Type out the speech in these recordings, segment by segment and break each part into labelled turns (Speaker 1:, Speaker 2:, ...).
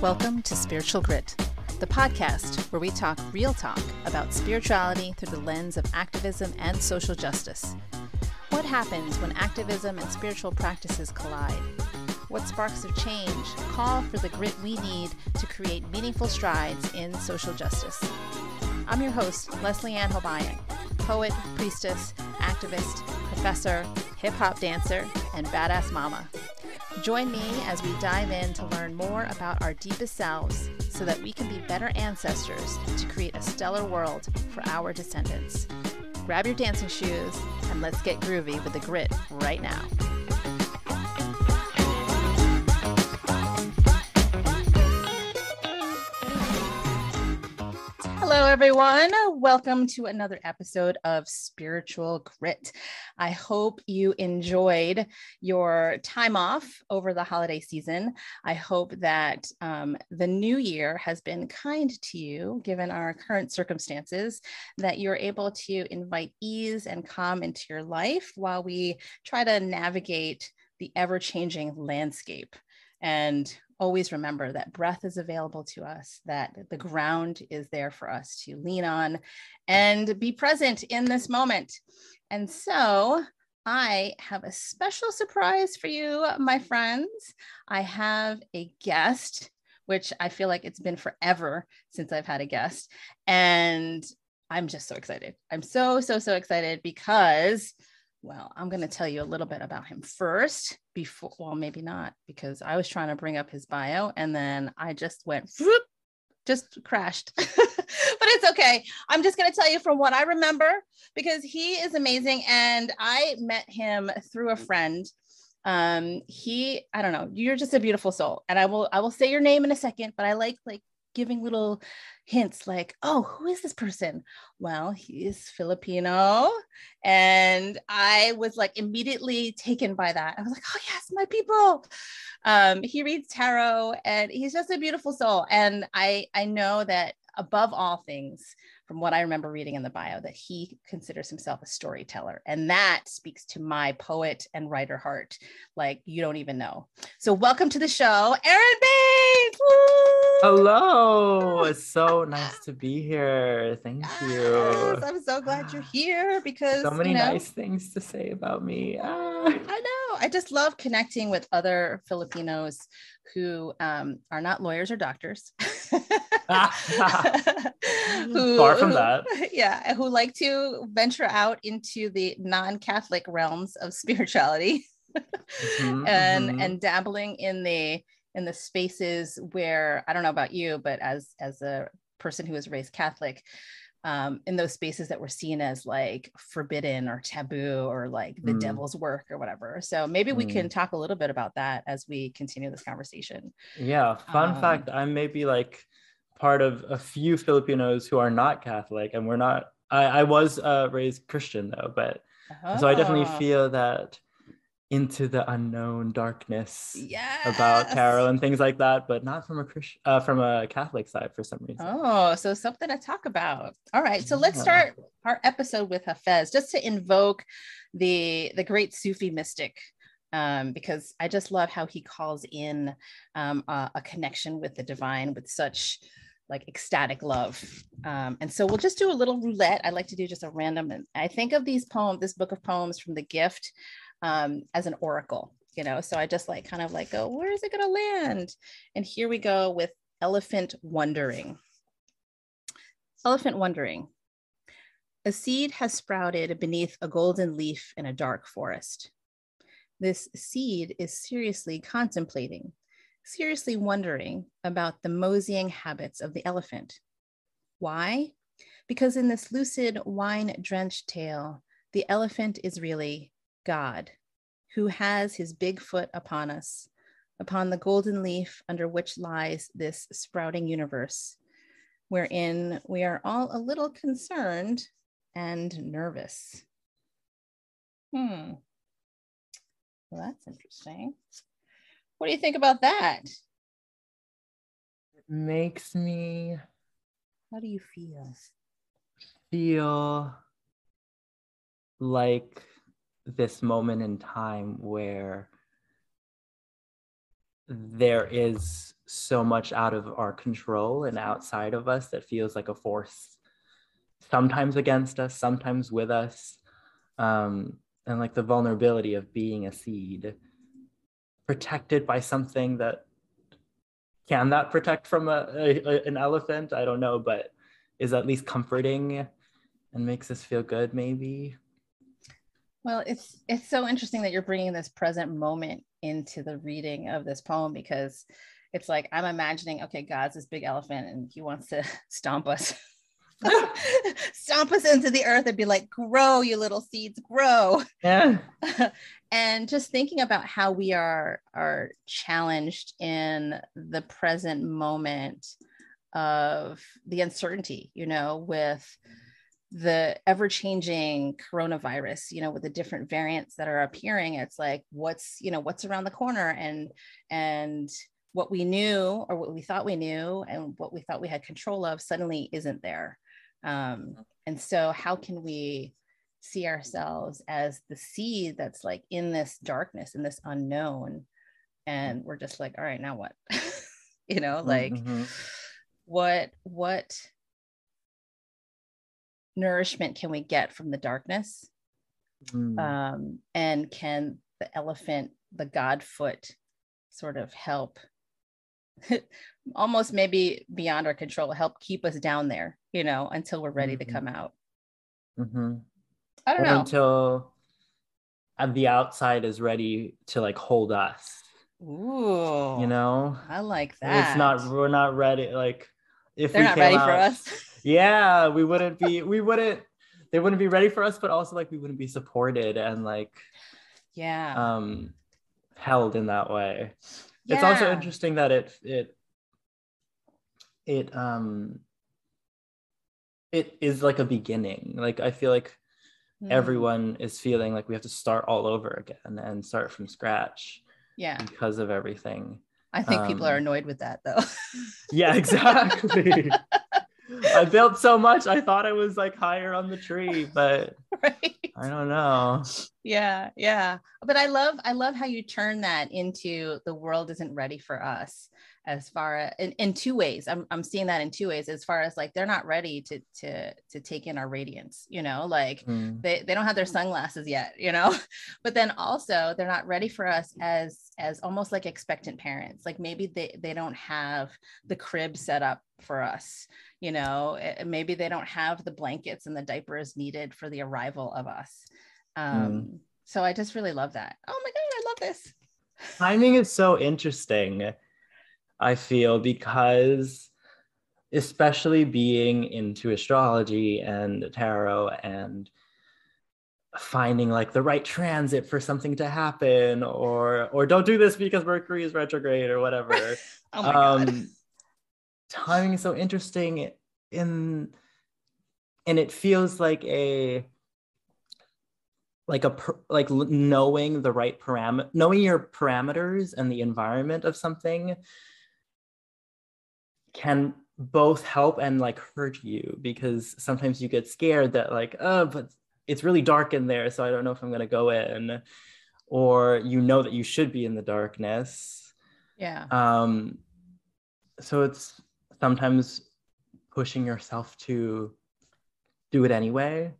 Speaker 1: Welcome to Spiritual Grit, the podcast where we talk real talk about spirituality through the lens of activism and social justice. What happens when activism and spiritual practices collide? What sparks of change call for the grit we need to create meaningful strides in social justice? I'm your host, Leslie Ann Hobayan, poet, priestess, activist, professor, hip hop dancer, and badass mama. Join me as we dive in to learn more about our deepest selves so that we can be better ancestors to create a stellar world for our descendants. Grab your dancing shoes and let's get groovy with the grit right now. Hello, everyone. Welcome to another episode of Spiritual Grit. I hope you enjoyed your time off over the holiday season. I hope that um, the new year has been kind to you, given our current circumstances, that you're able to invite ease and calm into your life while we try to navigate the ever changing landscape. And always remember that breath is available to us, that the ground is there for us to lean on and be present in this moment. And so I have a special surprise for you, my friends. I have a guest, which I feel like it's been forever since I've had a guest. And I'm just so excited. I'm so, so, so excited because well, I'm going to tell you a little bit about him first before, well, maybe not, because I was trying to bring up his bio and then I just went, whoop, just crashed. but it's okay. I'm just going to tell you from what I remember because he is amazing. And I met him through a friend. Um, he, I don't know, you're just a beautiful soul. And I will, I will say your name in a second, but I like, like, giving little hints like, oh, who is this person? Well, he's Filipino. And I was like immediately taken by that. I was like, oh, yes, my people. Um, he reads tarot and he's just a beautiful soul. And I, I know that above all things, from what I remember reading in the bio, that he considers himself a storyteller. And that speaks to my poet and writer heart, like you don't even know. So, welcome to the show, Aaron Bates.
Speaker 2: Hello. It's so nice to be here. Thank you. Yes,
Speaker 1: I'm so glad you're here because
Speaker 2: so many you know, nice things to say about me.
Speaker 1: Ah. I know. I just love connecting with other Filipinos who um, are not lawyers or doctors.
Speaker 2: who, Far from that.
Speaker 1: Yeah, who like to venture out into the non-Catholic realms of spirituality mm-hmm, and mm-hmm. and dabbling in the in the spaces where I don't know about you, but as as a person who was raised Catholic, um, in those spaces that were seen as like forbidden or taboo or like the mm. devil's work or whatever. So maybe we mm. can talk a little bit about that as we continue this conversation.
Speaker 2: Yeah. Fun um, fact I may be like part of a few Filipinos who are not Catholic, and we're not. I, I was uh, raised Christian though, but oh. so I definitely ah. feel that into the unknown darkness
Speaker 1: yes.
Speaker 2: about tarot and things like that, but not from a Christian, uh, from a Catholic side for some reason.
Speaker 1: Oh, so something to talk about. All right, so let's start our episode with Hafez, just to invoke the the great Sufi mystic um, because I just love how he calls in um, a, a, connection with the divine with such like ecstatic love. Um, and so we'll just do a little roulette. I like to do just a random. and I think of these poems, this book of poems from the gift um, as an oracle, you know. So I just like kind of like go, where is it going to land? And here we go with elephant wondering. Elephant wondering. A seed has sprouted beneath a golden leaf in a dark forest. This seed is seriously contemplating seriously wondering about the moseying habits of the elephant. Why? Because in this lucid, wine drenched tale, the elephant is really God, who has his big foot upon us, upon the golden leaf under which lies this sprouting universe, wherein we are all a little concerned and nervous. Hmm. Well, that's interesting. What do you think about that?
Speaker 2: It makes me.
Speaker 1: How do you feel?
Speaker 2: feel like this moment in time where there is so much out of our control and outside of us that feels like a force sometimes against us sometimes with us um, and like the vulnerability of being a seed protected by something that can that protect from a, a, an elephant? I don't know but is at least comforting and makes us feel good maybe?
Speaker 1: Well it's it's so interesting that you're bringing this present moment into the reading of this poem because it's like i'm imagining okay god's this big elephant and he wants to stomp us stomp us into the earth and be like grow you little seeds grow.
Speaker 2: Yeah.
Speaker 1: And just thinking about how we are are challenged in the present moment of the uncertainty you know with the ever changing coronavirus you know with the different variants that are appearing it's like what's you know what's around the corner? And and what we knew or what we thought we knew and what we thought we had control of suddenly isn't there um, and so how can we see ourselves as the seed that's like in this darkness in this unknown and we're just like all right now what you know like mm-hmm. what what nourishment can we get from the darkness? Mm. Um, and can the elephant, the godfoot, sort of help almost maybe beyond our control, help keep us down there, you know, until we're ready mm-hmm. to come out?
Speaker 2: Mm-hmm.
Speaker 1: I don't or know.
Speaker 2: Until the outside is ready to like hold us.
Speaker 1: Ooh,
Speaker 2: you know,
Speaker 1: I like that.
Speaker 2: It's not, we're not ready. Like,
Speaker 1: if they're not ready out, for us
Speaker 2: yeah we wouldn't be we wouldn't they wouldn't be ready for us but also like we wouldn't be supported and like
Speaker 1: yeah
Speaker 2: um held in that way yeah. it's also interesting that it it it um it is like a beginning like i feel like mm. everyone is feeling like we have to start all over again and start from scratch
Speaker 1: yeah
Speaker 2: because of everything
Speaker 1: i think um, people are um, annoyed with that though
Speaker 2: yeah exactly I built so much. I thought I was like higher on the tree, but right. I don't know.
Speaker 1: Yeah, yeah. But I love I love how you turn that into the world isn't ready for us as far as in, in two ways. I'm I'm seeing that in two ways as far as like they're not ready to to to take in our radiance, you know, like mm. they, they don't have their sunglasses yet, you know. but then also they're not ready for us as as almost like expectant parents. Like maybe they they don't have the crib set up for us you know maybe they don't have the blankets and the diapers needed for the arrival of us um, mm. so i just really love that oh my god i love this
Speaker 2: timing is so interesting i feel because especially being into astrology and tarot and finding like the right transit for something to happen or or don't do this because mercury is retrograde or whatever.
Speaker 1: Oh my um, God.
Speaker 2: timing is so interesting in and it feels like a like a like knowing the right parameter knowing your parameters and the environment of something can both help and like hurt you because sometimes you get scared that like oh but it's really dark in there so i don't know if i'm going to go in or you know that you should be in the darkness.
Speaker 1: Yeah.
Speaker 2: Um so it's sometimes pushing yourself to do it anyway.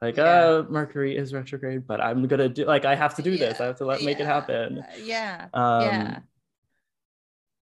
Speaker 2: Like yeah. oh mercury is retrograde but i'm gonna do like i have to do yeah. this i have to let yeah. make it happen.
Speaker 1: Yeah. Um, yeah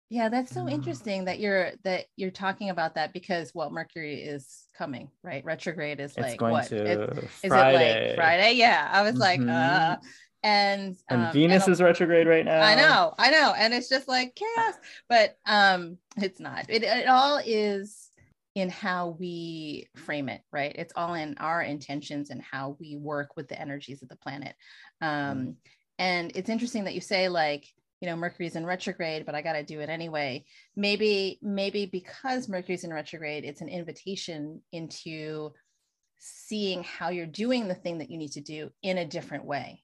Speaker 1: yeah that's so interesting that you're that you're talking about that because well mercury is coming right? Retrograde is like what? It, is
Speaker 2: friday.
Speaker 1: it like friday. Yeah i was mm-hmm. like uh and
Speaker 2: and um, venus and, is retrograde right now.
Speaker 1: i know i know and it's just like chaos but um it's not. It, it all is in how we frame it right? It's all in our intentions and how we work with the energies of the planet. Um mm. and it's interesting that you say like you know mercury's in retrograde but i got to do it anyway maybe maybe because mercury's in retrograde it's an invitation into seeing how you're doing the thing that you need to do in a different way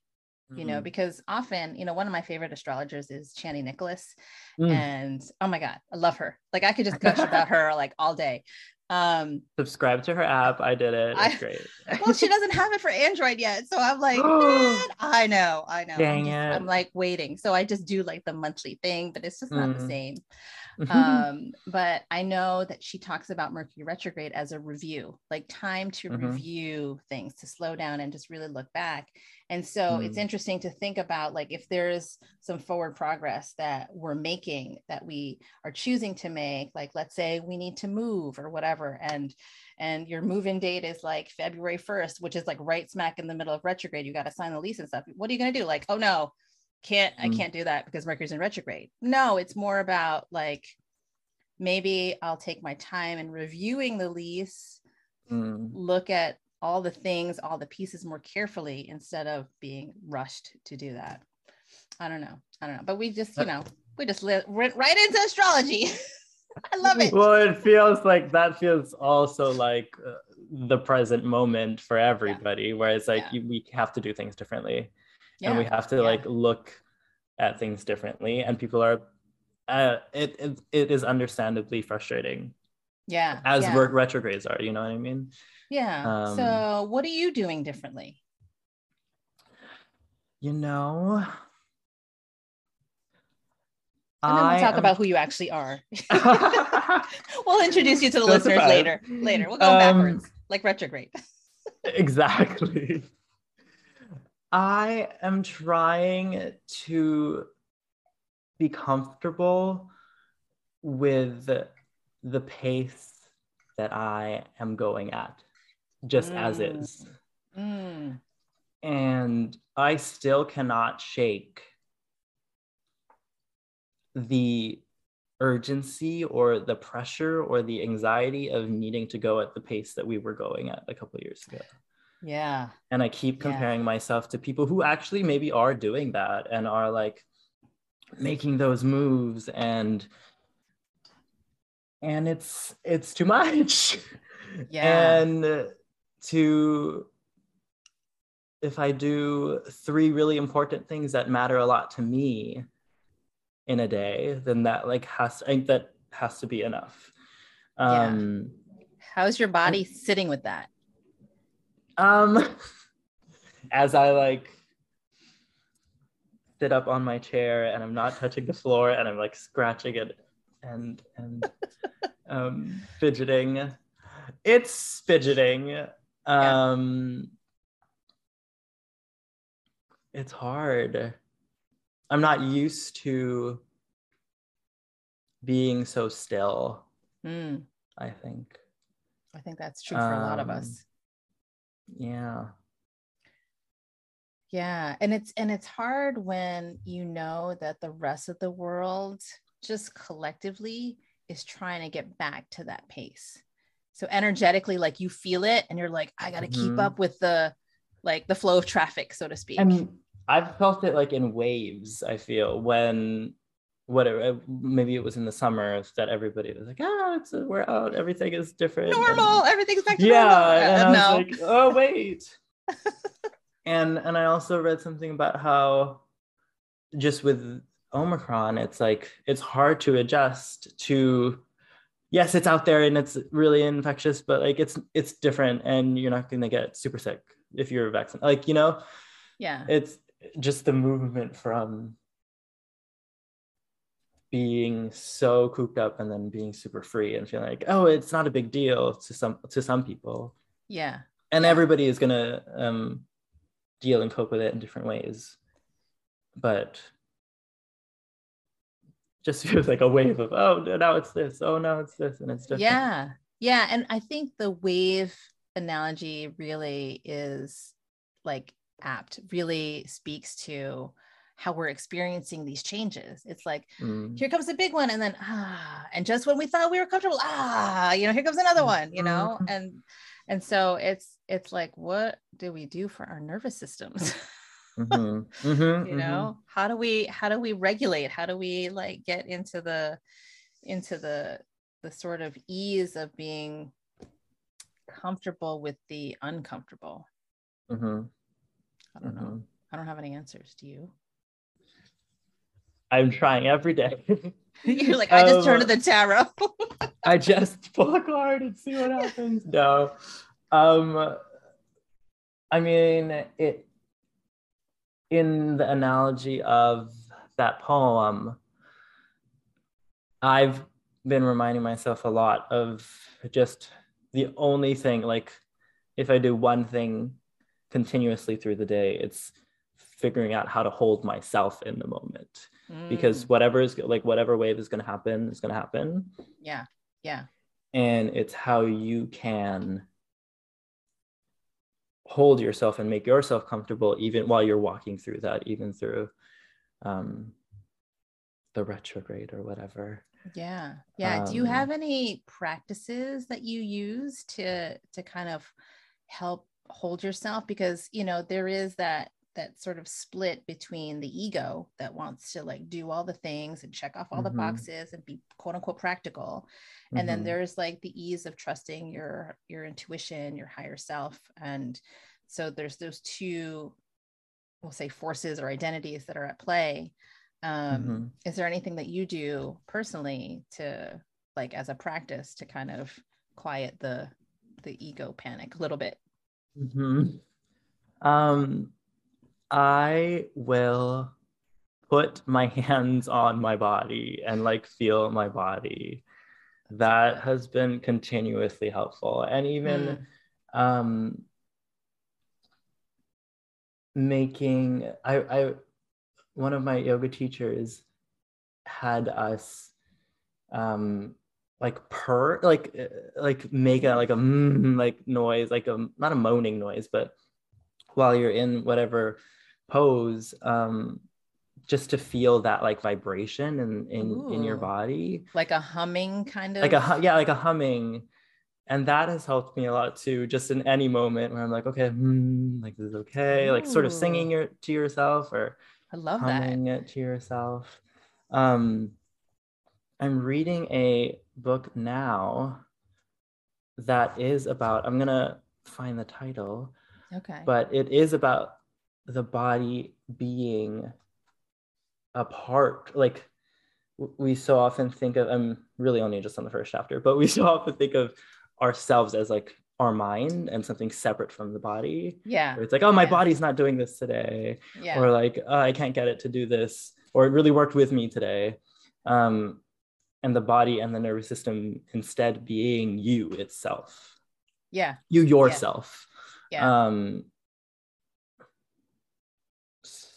Speaker 1: you know, mm-hmm. because often, you know, one of my favorite astrologers is Chani Nicholas. Mm. And oh my God, I love her. Like I could just gush about her like all day. Um,
Speaker 2: Subscribe to her app. I did it. It's I, great.
Speaker 1: well, she doesn't have it for Android yet. So I'm like, I know, I know.
Speaker 2: Dang
Speaker 1: I'm,
Speaker 2: just,
Speaker 1: I'm like waiting. So I just do like the monthly thing, but it's just not mm. the same. um, but I know that she talks about Mercury retrograde as a review, like time to mm-hmm. review things, to slow down and just really look back. And so mm. it's interesting to think about like if there's some forward progress that we're making that we are choosing to make, like let's say we need to move or whatever, and and your move-in date is like February 1st, which is like right smack in the middle of retrograde. You got to sign the lease and stuff. What are you gonna do? Like, oh no, can't mm. I can't do that because Mercury's in retrograde. No, it's more about like maybe I'll take my time in reviewing the lease, mm. look at all the things, all the pieces more carefully instead of being rushed to do that. I don't know. I don't know. But we just, you know, we just went right into astrology. I love it.
Speaker 2: Well, it feels like that feels also like uh, the present moment for everybody, yeah. where it's like yeah. you, we have to do things differently yeah. and we have to like look at things differently and people are uh, it, it it is understandably frustrating
Speaker 1: yeah
Speaker 2: as
Speaker 1: yeah.
Speaker 2: work retrogrades are you know what i mean
Speaker 1: yeah um, so what are you doing differently
Speaker 2: you know
Speaker 1: and then we'll talk am... about who you actually are. we'll introduce you to the listeners later. Later, we'll go um, backwards, like retrograde.
Speaker 2: exactly. I am trying to be comfortable with the pace that I am going at, just mm. as is. Mm. And I still cannot shake the urgency or the pressure or the anxiety of needing to go at the pace that we were going at a couple years ago.
Speaker 1: Yeah.
Speaker 2: And I keep comparing yeah. myself to people who actually maybe are doing that and are like making those moves and and it's it's too much. Yeah. and to if I do three really important things that matter a lot to me in a day, then that like has I think that has to be enough. Um
Speaker 1: yeah. how's your body sitting with that?
Speaker 2: Um, as I like sit up on my chair and I'm not touching the floor and I'm like scratching it and and um, fidgeting. It's fidgeting. Um, yeah. It's hard. I'm not used to being so still. Mm. I think.
Speaker 1: I think that's true for um, a lot of us. Um,
Speaker 2: yeah
Speaker 1: yeah and it's and it's hard when you know that the rest of the world just collectively is trying to get back to that pace so energetically like you feel it and you're like i got to mm-hmm. keep up with the like the flow of traffic so to speak
Speaker 2: and i've felt it like in waves i feel when whatever maybe it was in the summer that everybody was like ah it's we're out everything is different
Speaker 1: normal and, everything's back to
Speaker 2: yeah
Speaker 1: normal.
Speaker 2: and I was like oh wait and and I also read something about how just with Omicron it's like it's hard to adjust to yes it's out there and it's really infectious but like it's it's different and you're not going to get super sick if you're vaccinated like you know?
Speaker 1: Yeah.
Speaker 2: It's just the movement from being so cooped up and then being super free and feeling like oh it's not a big deal to some to some people.
Speaker 1: Yeah.
Speaker 2: And everybody is going to um, deal and cope with it in different ways. But just feels like a wave of oh now it's this oh now it's this and it's different
Speaker 1: yeah yeah and i think the wave analogy really is like apt really speaks to how we're experiencing these changes. It's like, mm. here comes a big one, and then ah, and just when we thought we were comfortable, ah, you know, here comes another one, you know, mm-hmm. and and so it's it's like, what do we do for our nervous systems? mm-hmm. Mm-hmm. you know, mm-hmm. how do we how do we regulate? How do we like get into the into the the sort of ease of being comfortable with the uncomfortable? Mm-hmm. I don't know. Mm-hmm. I don't have any answers. Do you?
Speaker 2: I'm trying every day.
Speaker 1: You're like, I just um, turn to the tarot.
Speaker 2: I just pull a card and see what happens. No. Um I mean it in the analogy of that poem, I've been reminding myself a lot of just the only thing, like if I do one thing continuously through the day, it's figuring out how to hold myself in the moment. Mm. because whatever is like whatever wave is going to happen is going to happen.
Speaker 1: Yeah yeah.
Speaker 2: And it's how you can hold yourself and make yourself comfortable even while you're walking through that even through um, the retrograde or whatever.
Speaker 1: Yeah. Yeah. Um, do you um, have any practices that you use to to kind of help hold yourself? Because you know there is that that sort of split between the ego that wants to like do all the things and check off all mm-hmm. the boxes and be quote unquote practical and mm-hmm. then there's like the ease of trusting your your intuition your higher self and so there's those two we'll say forces or identities that are at play um, mm-hmm. is there anything that you do personally to like as a practice to kind of quiet the the ego panic a little bit
Speaker 2: mm-hmm. um I will put my hands on my body and like feel my body. That has been continuously helpful. And even mm. um, making, I, I, one of my yoga teachers had us um, like purr, like, like make a, like a mm, like noise, like a, not a moaning noise, but while you're in whatever pose um just to feel that like vibration in in, in your body.
Speaker 1: Like a humming kind of
Speaker 2: like a yeah like a humming. And that has helped me a lot too just in any moment where i'm like okay hmm, like this is okay. Ooh. like sort of singing your, to yourself or
Speaker 1: i love humming
Speaker 2: that. it to yourself. Um i'm reading a book now that is about i'm gonna find the title
Speaker 1: okay.
Speaker 2: but it is about the body being a part like we so often think of i'm really only just on the first chapter but we so often think of ourselves as like our mind and something separate from the body.
Speaker 1: Yeah.
Speaker 2: It's like oh my yeah. body's not doing this today. Yeah. or like oh, i can't get it to do this. Or it really worked with me today. Um and the body and the nervous system instead being you itself.
Speaker 1: Yeah.
Speaker 2: You yourself. Yeah. yeah. um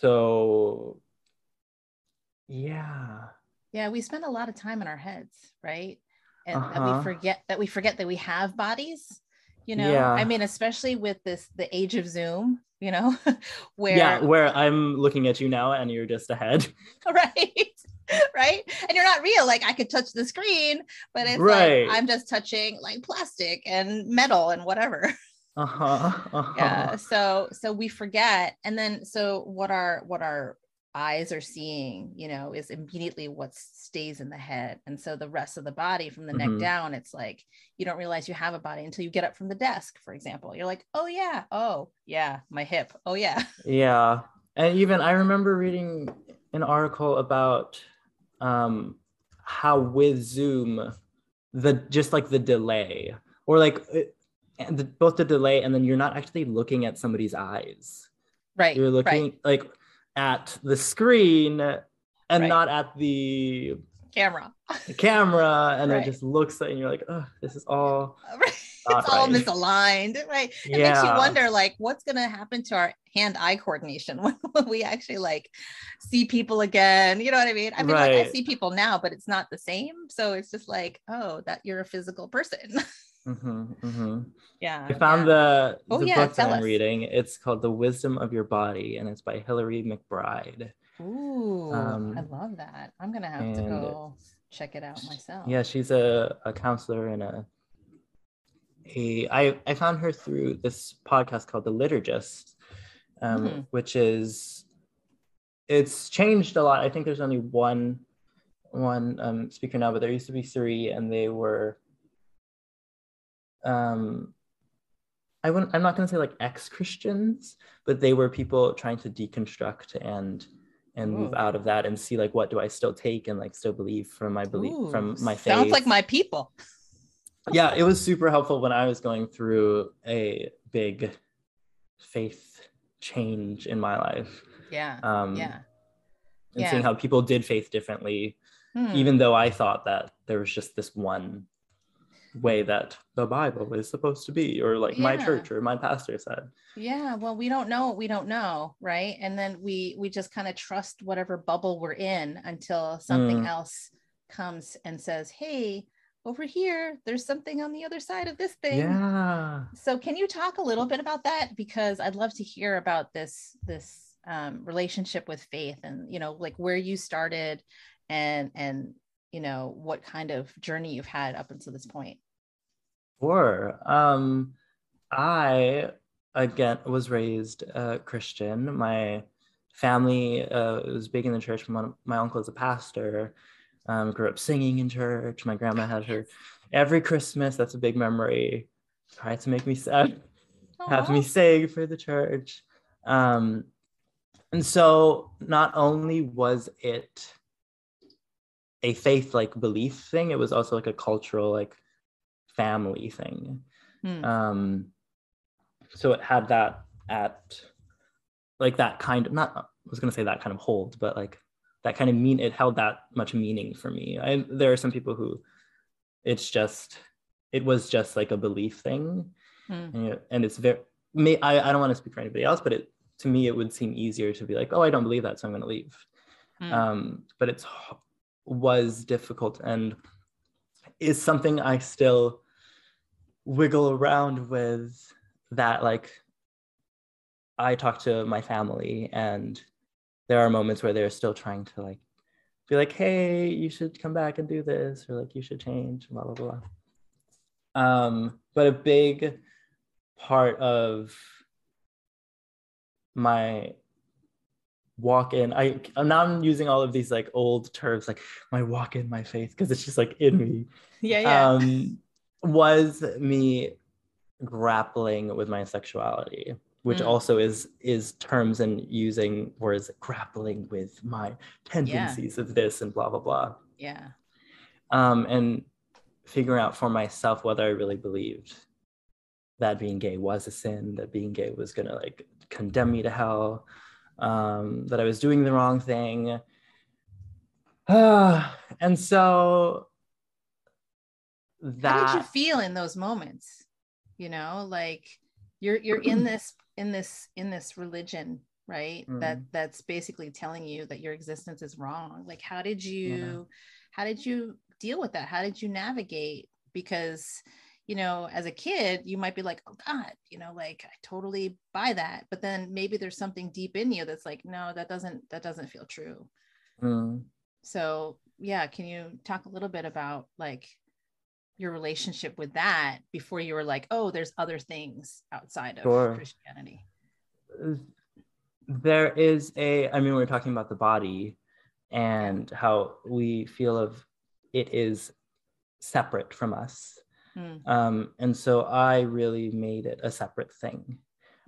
Speaker 2: so yeah
Speaker 1: yeah we spend a lot of time in our heads right and uh-huh. that we uh-huh. forget that we forget that we have bodies you know yeah. i mean especially with this the age of zoom you know
Speaker 2: where yeah where i'm looking at you now and you're just ahead
Speaker 1: right right and you're not real like i could touch the screen but it's right. like i'm just touching like plastic and metal and whatever
Speaker 2: uh-huh, uh-huh.
Speaker 1: Yeah so so we forget and then so what our what our eyes are seeing you know is immediately what stays in the head and so the rest of the body from the mm-hmm. neck down it's like you don't realize you have a body until you get up from the desk for example. You're like oh yeah oh yeah my hip oh yeah.
Speaker 2: Yeah and even i remember reading an article about um how with zoom the just like the delay or like and the, both the delay and then you're not actually looking at somebody's eyes.
Speaker 1: Right
Speaker 2: you're looking right. like at the screen and right. not at the
Speaker 1: camera.
Speaker 2: the camera and right. it just looks at and you're like oh this is all
Speaker 1: it's all misaligned right. It yeah. makes you wonder like what's going to happen to our hand-eye coordination when, when, we actually like see people again you know what i mean? I mean like i see people now but it's not the same. So it's just like oh that you're a physical person
Speaker 2: Mm-hmm, mm-hmm.
Speaker 1: Yeah.
Speaker 2: I found yeah. the, oh, the yeah, book that I'm reading. It's called The Wisdom of Your Body and it's by Hillary McBride.
Speaker 1: Ooh, um, I love that. I'm going to have to go check it out myself.
Speaker 2: Yeah, she's a, a counselor and a, a I, I found her through this podcast called The Liturgist, um, mm-hmm. which is, it's changed a lot. I think there's only one one um, speaker now, but there used to be three, and they were um, I wouldn't, I'm not going to say like ex Christians, but they were people trying to deconstruct and and Ooh. move out of that and see like what do I still take and like still believe from my belief Ooh, from my faith.
Speaker 1: Sounds like my people.
Speaker 2: yeah, it was super helpful when I was going through a big faith change in my life.
Speaker 1: Yeah. Um, yeah.
Speaker 2: And yeah. seeing how people did faith differently, hmm. even though I thought that there was just this one way that the Bible is supposed to be, or like yeah. my church or my pastor said.
Speaker 1: Yeah, well, we don't know what we don't know, right? And then we we just kind of trust whatever bubble we're in until something mm. else comes and says, "Hey, over here, there's something on the other side of this thing."
Speaker 2: Yeah.
Speaker 1: So, can you talk a little bit about that? Because I'd love to hear about this this um, relationship with faith, and you know, like where you started, and and you know what kind of journey you've had up until this point.
Speaker 2: Sure. Um, I again was raised uh, Christian. My family uh, was big in the church. My, my uncle is a pastor. Um, grew up singing in church. My grandma had her every Christmas. That's a big memory. Tried to make me sad, have me sing for the church. Um, and so not only was it a faith like belief thing, it was also like a cultural like family thing. Hmm. Um, so it had that at like that kind of not I was gonna say that kind of hold, but like that kind of mean it held that much meaning for me. I there are some people who it's just it was just like a belief thing. Hmm. And, and, it's very may I, I don't want to speak for anybody else, but it to me it would seem easier to be like, oh, I don't believe that, so I'm gonna leave. Hmm. Um, but it's was difficult and is something I still wiggle around with that like i talk to my family and there are moments where they're still trying to like be like hey you should come back and do this or like you should change blah blah blah. Um but a big part of my walk in i now i'm using all of these like old terms like my walk in my faith because it's just like in me.
Speaker 1: Yeah yeah.
Speaker 2: Um was me grappling with my sexuality which mm. also is is terms and using words grappling with my tendencies yeah. of this and blah blah blah
Speaker 1: yeah
Speaker 2: um and figuring out for myself whether i really believed that being gay was a sin that being gay was gonna like condemn me to hell um that i was doing the wrong thing and so
Speaker 1: that how did you feel in those moments? You know like you're you're in this in this in this religion right? Mm. that that's basically telling you that your existence is wrong. Like how did you yeah. how did you deal with that? How did you navigate? Because you know as a kid you might be like oh god you know like i totally buy that. But then maybe there's something deep in you that's like no that doesn't that doesn't feel true. Mm. so yeah can you talk a little bit about like your relationship with that before you were like, oh, there's other things outside of sure. Christianity?
Speaker 2: There is a, I mean, we're talking about the body and how we feel of it is separate from us. Mm. Um, and so I really made it a separate thing.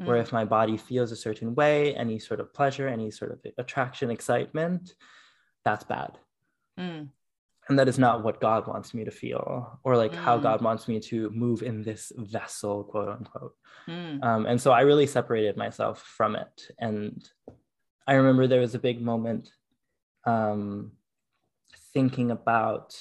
Speaker 2: Mm. Where hmm. if my body feels a certain way, any sort of pleasure, any sort of attraction, excitement, that's bad. Mm and that is not what God wants me to feel, or like mm. how God wants me to move in this vessel, quote unquote. Mm. Um, and so I really separated myself from it. And I remember there was a big moment um, thinking about.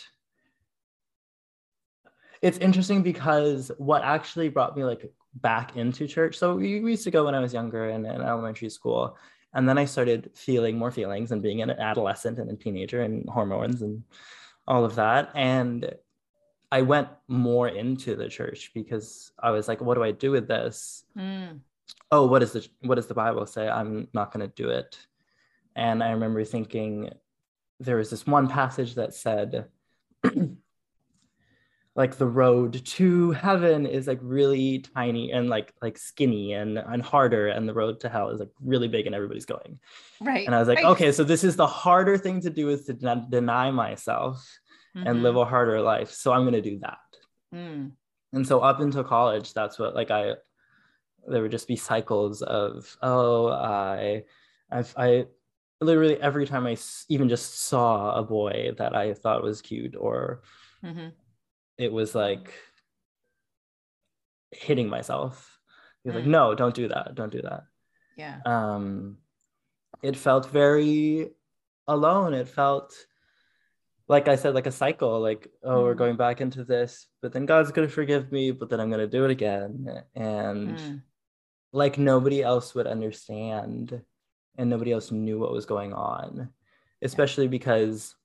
Speaker 2: It's interesting because what actually brought me like back into church. So we used to go when I was younger in, in elementary school, and then I started feeling more feelings and being an adolescent and a teenager and hormones and all of that. And I went more into the church because I was like, what do I do with this? Mm. Oh, what is the what does the Bible say? I'm not gonna do it. And I remember thinking there was this one passage that said like the road to heaven is like really tiny and like like skinny and and harder and the road to hell is like really big and everybody's going
Speaker 1: right
Speaker 2: and i was like
Speaker 1: right.
Speaker 2: okay so this is the harder thing to do is to de- deny myself mm-hmm. and live a harder life so i'm going to do that mm. and so up until college that's what like i there would just be cycles of oh i i i literally every time I even just saw a boy that I thought was cute or mm-hmm. It was like hitting myself. He was mm. like, no, don't do that. Don't do that.
Speaker 1: Yeah.
Speaker 2: Um, it felt very alone. It felt like I said, like a cycle, like, oh, mm. we're going back into this, but then God's gonna forgive me, but then I'm gonna do it again. And mm. like nobody else would understand and nobody else knew what was going on, especially because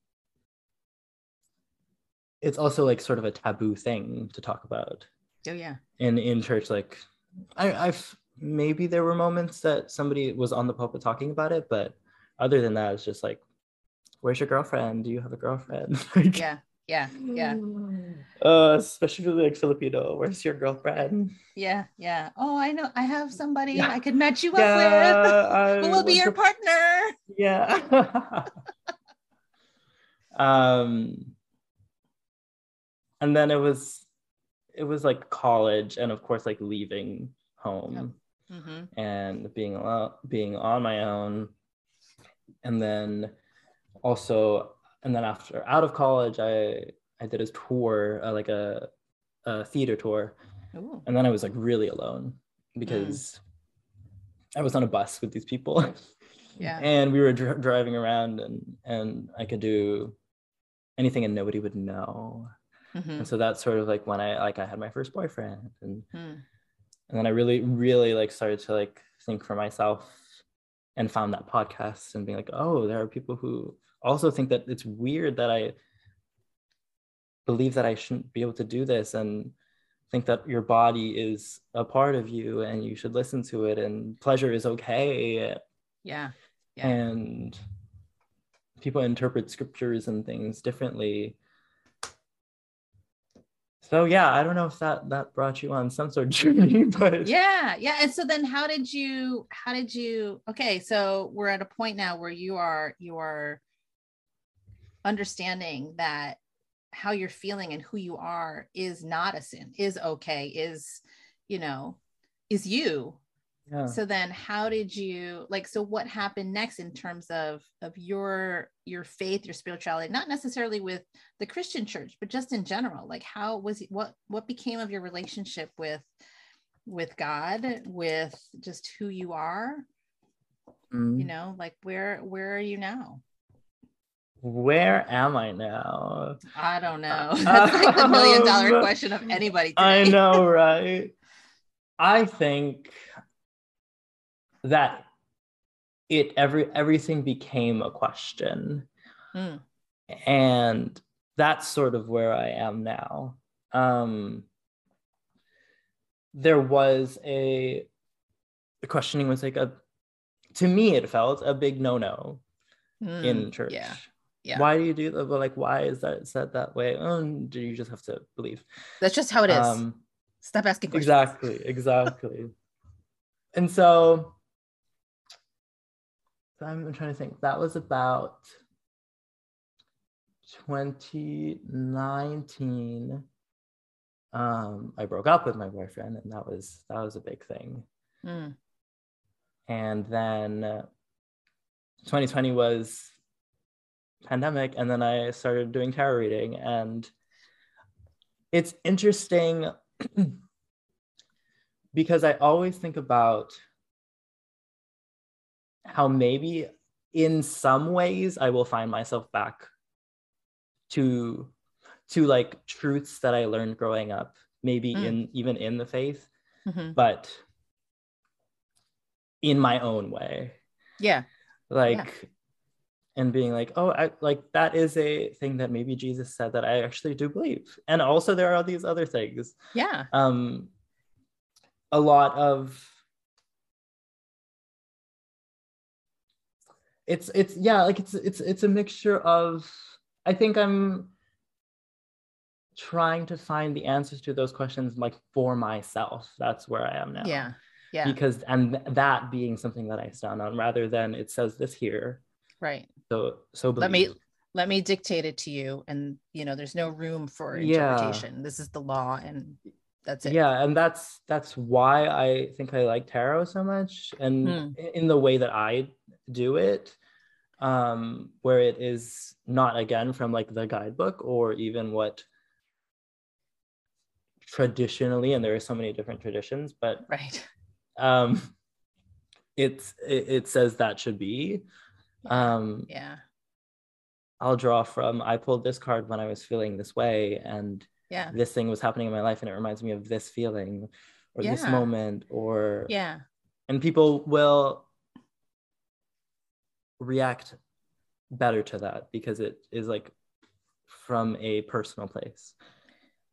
Speaker 2: it's also like sort of a taboo thing to talk about.
Speaker 1: Oh yeah.
Speaker 2: In in church, like I, I've maybe there were moments that somebody was on the pulpit talking about it, but other than that, it's just like, where's your girlfriend? Do you have a girlfriend?
Speaker 1: like, yeah, yeah, yeah.
Speaker 2: Uh, especially like Filipino. Where's your girlfriend?
Speaker 1: Yeah, yeah. Oh, I know. I have somebody yeah. I could match you yeah, up with. Who will be your partner?
Speaker 2: Yeah. um, and then it was, it was like college, and of course, like leaving home mm-hmm. and being alone, being on my own, and then also, and then after out of college, I I did a tour, uh, like a, a theater tour, Ooh. and then I was like really alone because mm. I was on a bus with these people.
Speaker 1: yeah,
Speaker 2: and we were dr- driving around, and and I could do anything, and nobody would know. Mm-hmm. And so that's sort of like when I like I had my first boyfriend and mm and then i really really like started to like think for myself and found that podcast and being like oh there are people who also think that it's weird that i believe that i shouldn't be able to do this and think that your body is a part of you and you should listen to it and pleasure is okay
Speaker 1: yeah, yeah.
Speaker 2: and people interpret scriptures and things differently so yeah i don't know if that that brought you on some sort of journey but
Speaker 1: yeah yeah and so then how did you how did you okay so we're at a point now where you are you are understanding that how you're feeling and who you are is not a sin is okay is you know is you so then how did you like so what happened next in terms of of your your faith your spirituality not necessarily with the christian church but just in general like how was it what what became of your relationship with with god with just who you are mm. you know like where where are you now
Speaker 2: where am I now?
Speaker 1: I don't know. That's like the million dollar um, question of anybody. Today.
Speaker 2: I know, right? I think that it every everything became a question. Mm. and that's sort of where i am now. Um there was a the questioning was like a to me it felt a big no-no mm, in church.
Speaker 1: Yeah. Yeah
Speaker 2: why do you do that? But like why is that said that way? Oh, do you just have to believe?
Speaker 1: That's just how it is. Um, stop asking
Speaker 2: questions. exactly exactly. And so I'm trying to think. That was about 2019. Um, I broke up with my boyfriend, and that was that was a big thing. Mm. And then uh, 2020 was pandemic, and then I started doing tarot reading, and it's interesting because I always think about how maybe in some ways I will find myself back to to like truths that I learned growing up, maybe mm. in even in the faith, mm-hmm. but in my own way.
Speaker 1: Yeah.
Speaker 2: Like yeah. and being like, oh, I like that is a thing that maybe Jesus said that I actually do believe. And also there are these other things.
Speaker 1: Yeah.
Speaker 2: Um a lot of it's it's yeah like it's it's it's a mixture of i think i'm trying to find the answers to those questions like for myself. That's where i am now.
Speaker 1: Yeah. Yeah.
Speaker 2: Because and th- that being something that i stand on rather than it says this here.
Speaker 1: Right.
Speaker 2: So so
Speaker 1: believe. let me let me dictate it to you and you know there's no room for interpretation. Yeah. this is the law and that's it.
Speaker 2: Yeah and that's that's why i think i like tarot so much and hmm. in the way that i do it um, where it is not again from like the guidebook or even what traditionally, and there are so many different traditions, but
Speaker 1: right.
Speaker 2: Um, it's it, it says that should be.
Speaker 1: Um, yeah.
Speaker 2: I'll draw from I pulled this card when I was feeling this way, and
Speaker 1: yeah,
Speaker 2: this thing was happening in my life, and it reminds me of this feeling or yeah. this moment, or
Speaker 1: yeah.
Speaker 2: And people will react better to that because it is like from a personal place.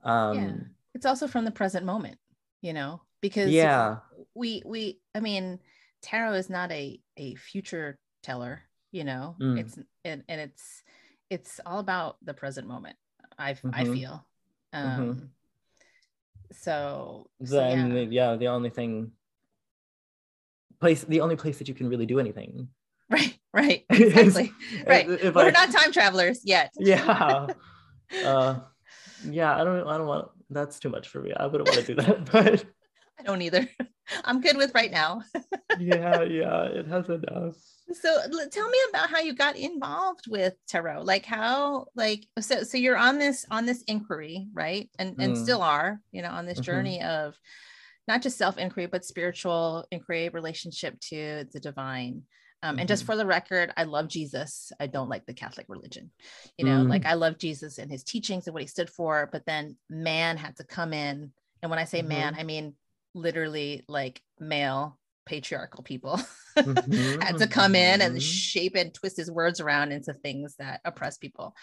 Speaker 1: Um, yeah. It's also from the present moment, you know, because
Speaker 2: yeah,
Speaker 1: we we I mean, tarot is not a a future teller, you know. Mm. It's and, and it's it's all about the present moment. I mm-hmm. I feel. Mm-hmm. Um, mm-hmm. So,
Speaker 2: so yeah. The, yeah, the only thing place the only place that you can really do anything
Speaker 1: Right, right, exactly. right. We're I, not time travelers yet.
Speaker 2: yeah. Uh, yeah, I don't I don't want that's too much for me. I wouldn't want to do that, but
Speaker 1: I don't either. I'm good with right now.
Speaker 2: yeah, yeah, it has enough.
Speaker 1: So tell me about how you got involved with tarot. Like how like so so you're on this on this inquiry, right? And and mm. still are, you know, on this mm-hmm. journey of not just self inquiry but spiritual inquiry, relationship to the divine. Um, mm-hmm. And just mm-hmm. for the record, I love Jesus. I don't like the Catholic religion. You know, mm like I love Jesus and his teachings and what he stood for. But then man had to come in. And when I say mm-hmm. man, I mean literally like male patriarchal people mm-hmm. had to come in and mm-hmm. shape and twist his words around into things that oppress people.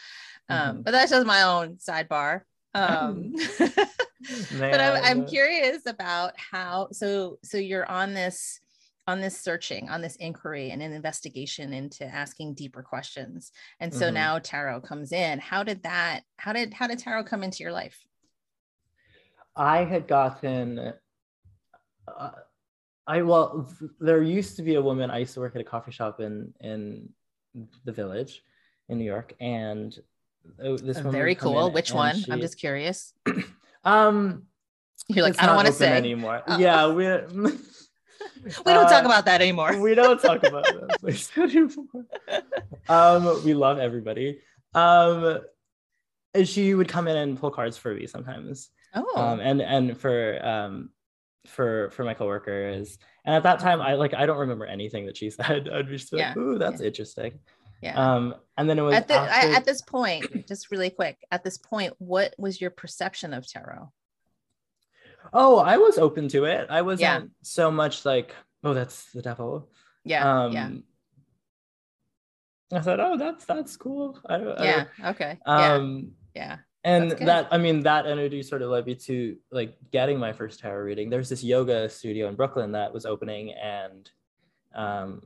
Speaker 1: Um, but that's just my own sidebar. Um, but I'm, I'm curious about how so so you're on this on this searching on this inquiry and an investigation into asking deeper questions. And so mm-hmm. now tarot comes in. How did that how did how did tarot come into your life?
Speaker 2: I had gotten uh, i well there used to be a woman i used to work at a coffee shop in in the village in new york and
Speaker 1: uh, this very cool. which one? she, i'm just curious.
Speaker 2: Um
Speaker 1: you're like i don't want to say.
Speaker 2: anymore. Oh. yeah we
Speaker 1: we don't uh, talk about that anymore.
Speaker 2: we don't talk about that anymore. Um, we love everybody. Um, she would come in and pull cards for me sometimes.
Speaker 1: Oh.
Speaker 2: Um, and and for um, for for my coworkers. And at that time, I like I don't remember anything that she said. I'd be just like, yeah. "Ooh, that's yeah. interesting."
Speaker 1: Yeah.
Speaker 2: Um, and then it was
Speaker 1: at, the, after... at this point, just really quick. At this point, what was your perception of tarot?
Speaker 2: Oh, I was open to it. I wasn't yeah. so much like, oh, that's the devil.
Speaker 1: Yeah. Um, yeah.
Speaker 2: I thought, oh, that's that's cool. I,
Speaker 1: yeah. I, okay. Um, yeah. yeah.
Speaker 2: And that, I mean, that energy sort of led me to like getting my first tarot reading. There's this yoga studio in Brooklyn that was opening and um,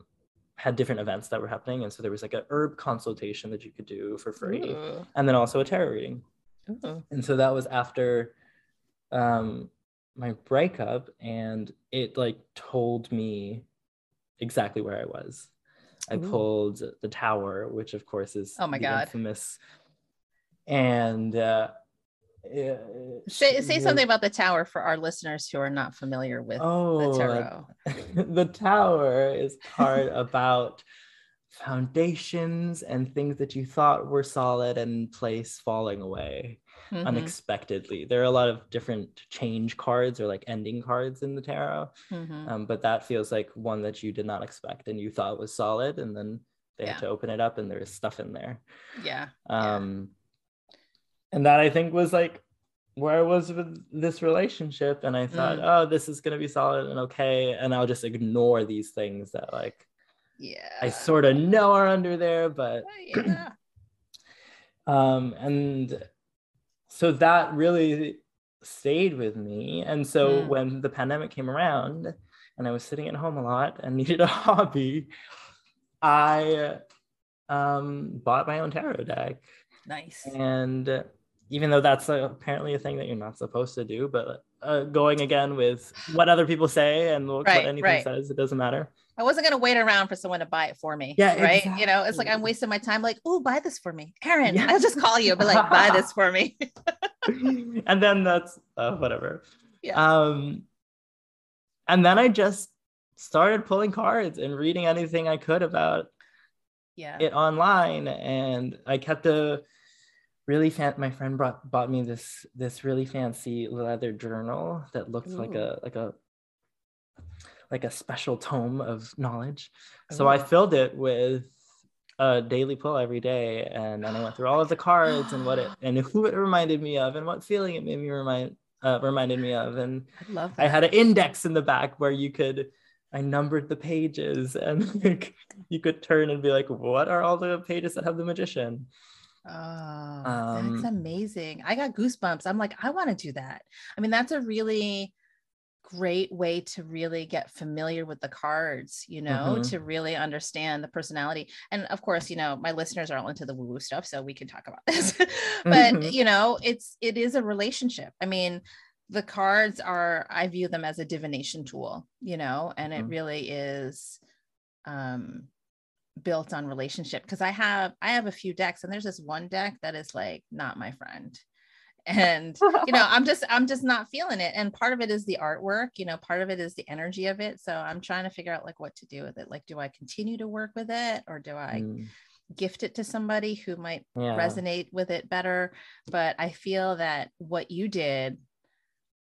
Speaker 2: had different events that were happening. And so there was like a herb consultation that you could do for free, Ooh. and then also a tarot reading. Ooh. And so that was after um, my breakup and it like told me exactly where I was. I Ooh. pulled the tower, which of course is
Speaker 1: oh my god
Speaker 2: infamous. And uh,
Speaker 1: say say something about the tower for our listeners who are not familiar with oh, the tarot.
Speaker 2: the tower is part about foundations and things that you thought were solid and place falling away mm-hmm. unexpectedly. There are a lot of different change cards or like ending cards in the tarot, mm-hmm. um, but that feels like one that you did not expect and you thought was solid, and then they yeah. had to open it up and there was stuff in there.
Speaker 1: Yeah.
Speaker 2: Um, yeah. and that I think was like where I was with this relationship, and I thought, mm. oh, this is gonna be solid and okay, and I'll just ignore these things that like
Speaker 1: yeah
Speaker 2: I sort of know are under there, but yeah. um, and so that really stayed with me. And so mm. when the pandemic came around and I was sitting at home a lot and needed a hobby, I um, bought my own tarot deck.
Speaker 1: Nice.
Speaker 2: And even though that's uh, apparently a thing that you're not supposed to do, but uh, going again with what other people say and what, right, what anything right. says, it doesn't matter.
Speaker 1: I wasn't gonna wait around for someone to buy it for me.
Speaker 2: Yeah,
Speaker 1: right. Exactly. You know, it's like I'm wasting my time. Like, oh, buy this for me, Aaron. Yeah. I'll just call you, but like, buy this for me.
Speaker 2: and then that's uh, whatever.
Speaker 1: Yeah.
Speaker 2: Um, and then I just started pulling cards and reading anything I could about
Speaker 1: yeah.
Speaker 2: it online and I kept a really fan my friend brought bought me this this really fancy leather journal that looked Ooh. like a like a like a special tome of knowledge. So I filled it with a daily pull every day and then I went through all of the cards and what it and who it reminded me of and what feeling it made me remind uh, reminded me of and
Speaker 1: I love.
Speaker 2: I had an index in the back where you could I numbered the pages and like you could turn and be like, what are all the pages that have the magician?
Speaker 1: Oh, um, that's amazing. I got goosebumps. I'm like, I want to do that. I mean, that's a really great way to really get familiar with the cards, you know, mm-hmm. to really understand the personality. And of course, you know, my listeners are all into the woo woo stuff, so we can talk about this. but, mm-hmm. you know, it's it is a relationship. I mean, the cards are i view them as a divination tool you know and it mm-hmm. really is um built on relationship because i have i have a few decks and there's this one deck that is like not my friend and you know i'm just i'm just not feeling it and part of it is the artwork you know part of it is the energy of it so i'm trying to figure out like what to do with it like do i continue to work with it or do i mm. gift it to somebody who might yeah. resonate with it better but i feel that what you did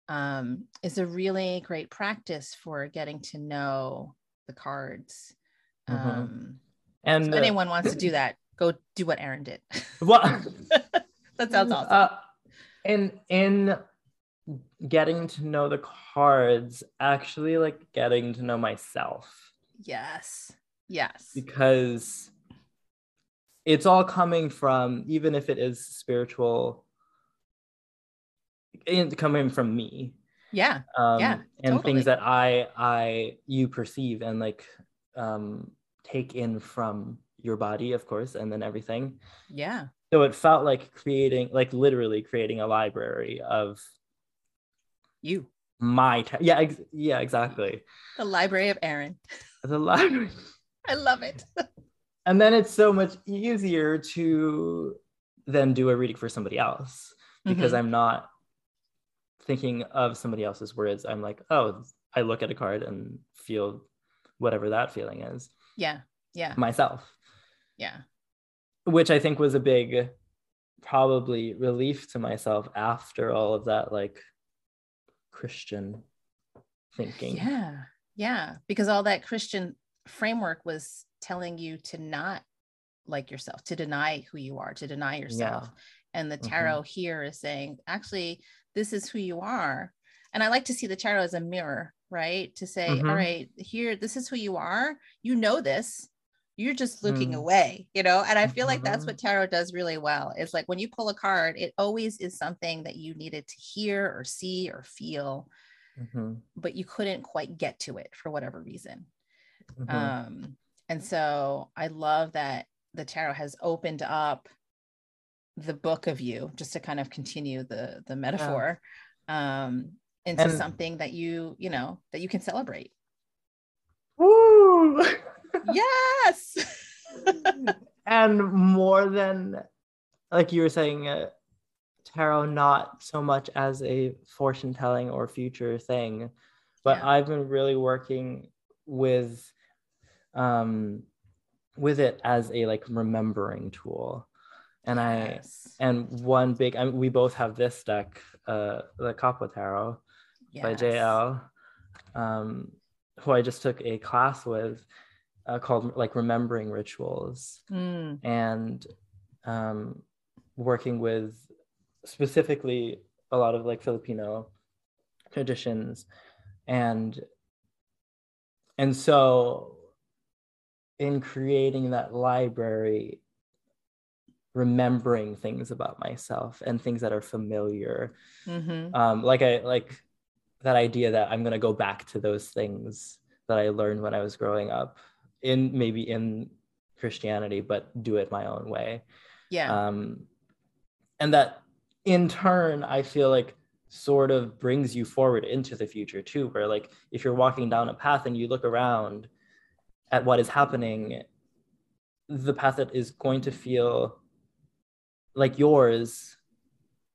Speaker 1: um, is a really great practice for getting to know the cards. Mm-hmm. Um, and so uh, anyone wants to do that, go do what Aaron did. Well, that sounds awesome. Uh,
Speaker 2: in in getting to know the cards, actually, like getting to know myself.
Speaker 1: Yes. Yes.
Speaker 2: Because it's all coming from, even if it is spiritual it's coming from me
Speaker 1: yeah um, yeah
Speaker 2: and totally. things that i i you perceive and like um take in from your body of course and then everything
Speaker 1: yeah
Speaker 2: so it felt like creating like literally creating a library of
Speaker 1: you
Speaker 2: my te- yeah ex- yeah exactly
Speaker 1: the library of aaron
Speaker 2: the library
Speaker 1: i love it
Speaker 2: and then it's so much easier to then do a reading for somebody else because mm-hmm. i'm not thinking of somebody else's words, I'm like, oh, I look at a card and feel whatever that feeling is.
Speaker 1: Yeah. Yeah.
Speaker 2: Myself.
Speaker 1: Yeah.
Speaker 2: Which I think was a big, probably relief to myself after all of that, like Christian thinking.
Speaker 1: Yeah. Yeah. Because all that Christian framework was telling you to not like yourself, to deny who you are, to deny yourself. Yeah. And the mm-hmm. tarot mm-hmm. here is saying, actually, this is who you are and i like to see the tarot as a mirror right to say mm-hmm. all right here this is who you are you know this you're just looking mm. away you know and i feel like that's mm-hmm. what tarot does really well it's like when you pull a card it always is something that you needed to hear or see or feel mm-hmm. but you couldn't quite get to it for whatever reason mm-hmm. um and so i love that the tarot has opened up the book of you just to kind of continue the the metaphor yeah. um into and, something that you you know that you can celebrate
Speaker 2: Woo!
Speaker 1: yes
Speaker 2: and more than like you were saying uh, tarot not so much as a fortune telling or future thing but yeah. i've been really working with um with it as a like remembering tool and. I and one big. I mean, we both have this deck, uh, the Kapwa Tarot yes. by JL, um, who I just took a class with, uh, called like Remembering Rituals, mm. and um, working with specifically a lot of like Filipino traditions, and and so in creating that library remembering things about myself and things that are familiar mm-hmm. um, like i like that idea that i'm going to go back to those things that i learned when i was growing up in maybe in christianity but do it my own way.
Speaker 1: Yeah.
Speaker 2: Um, and that in turn i feel like sort of brings you forward into the future too where like if you're walking down a path and you look around at what is happening the path that is going to feel like yours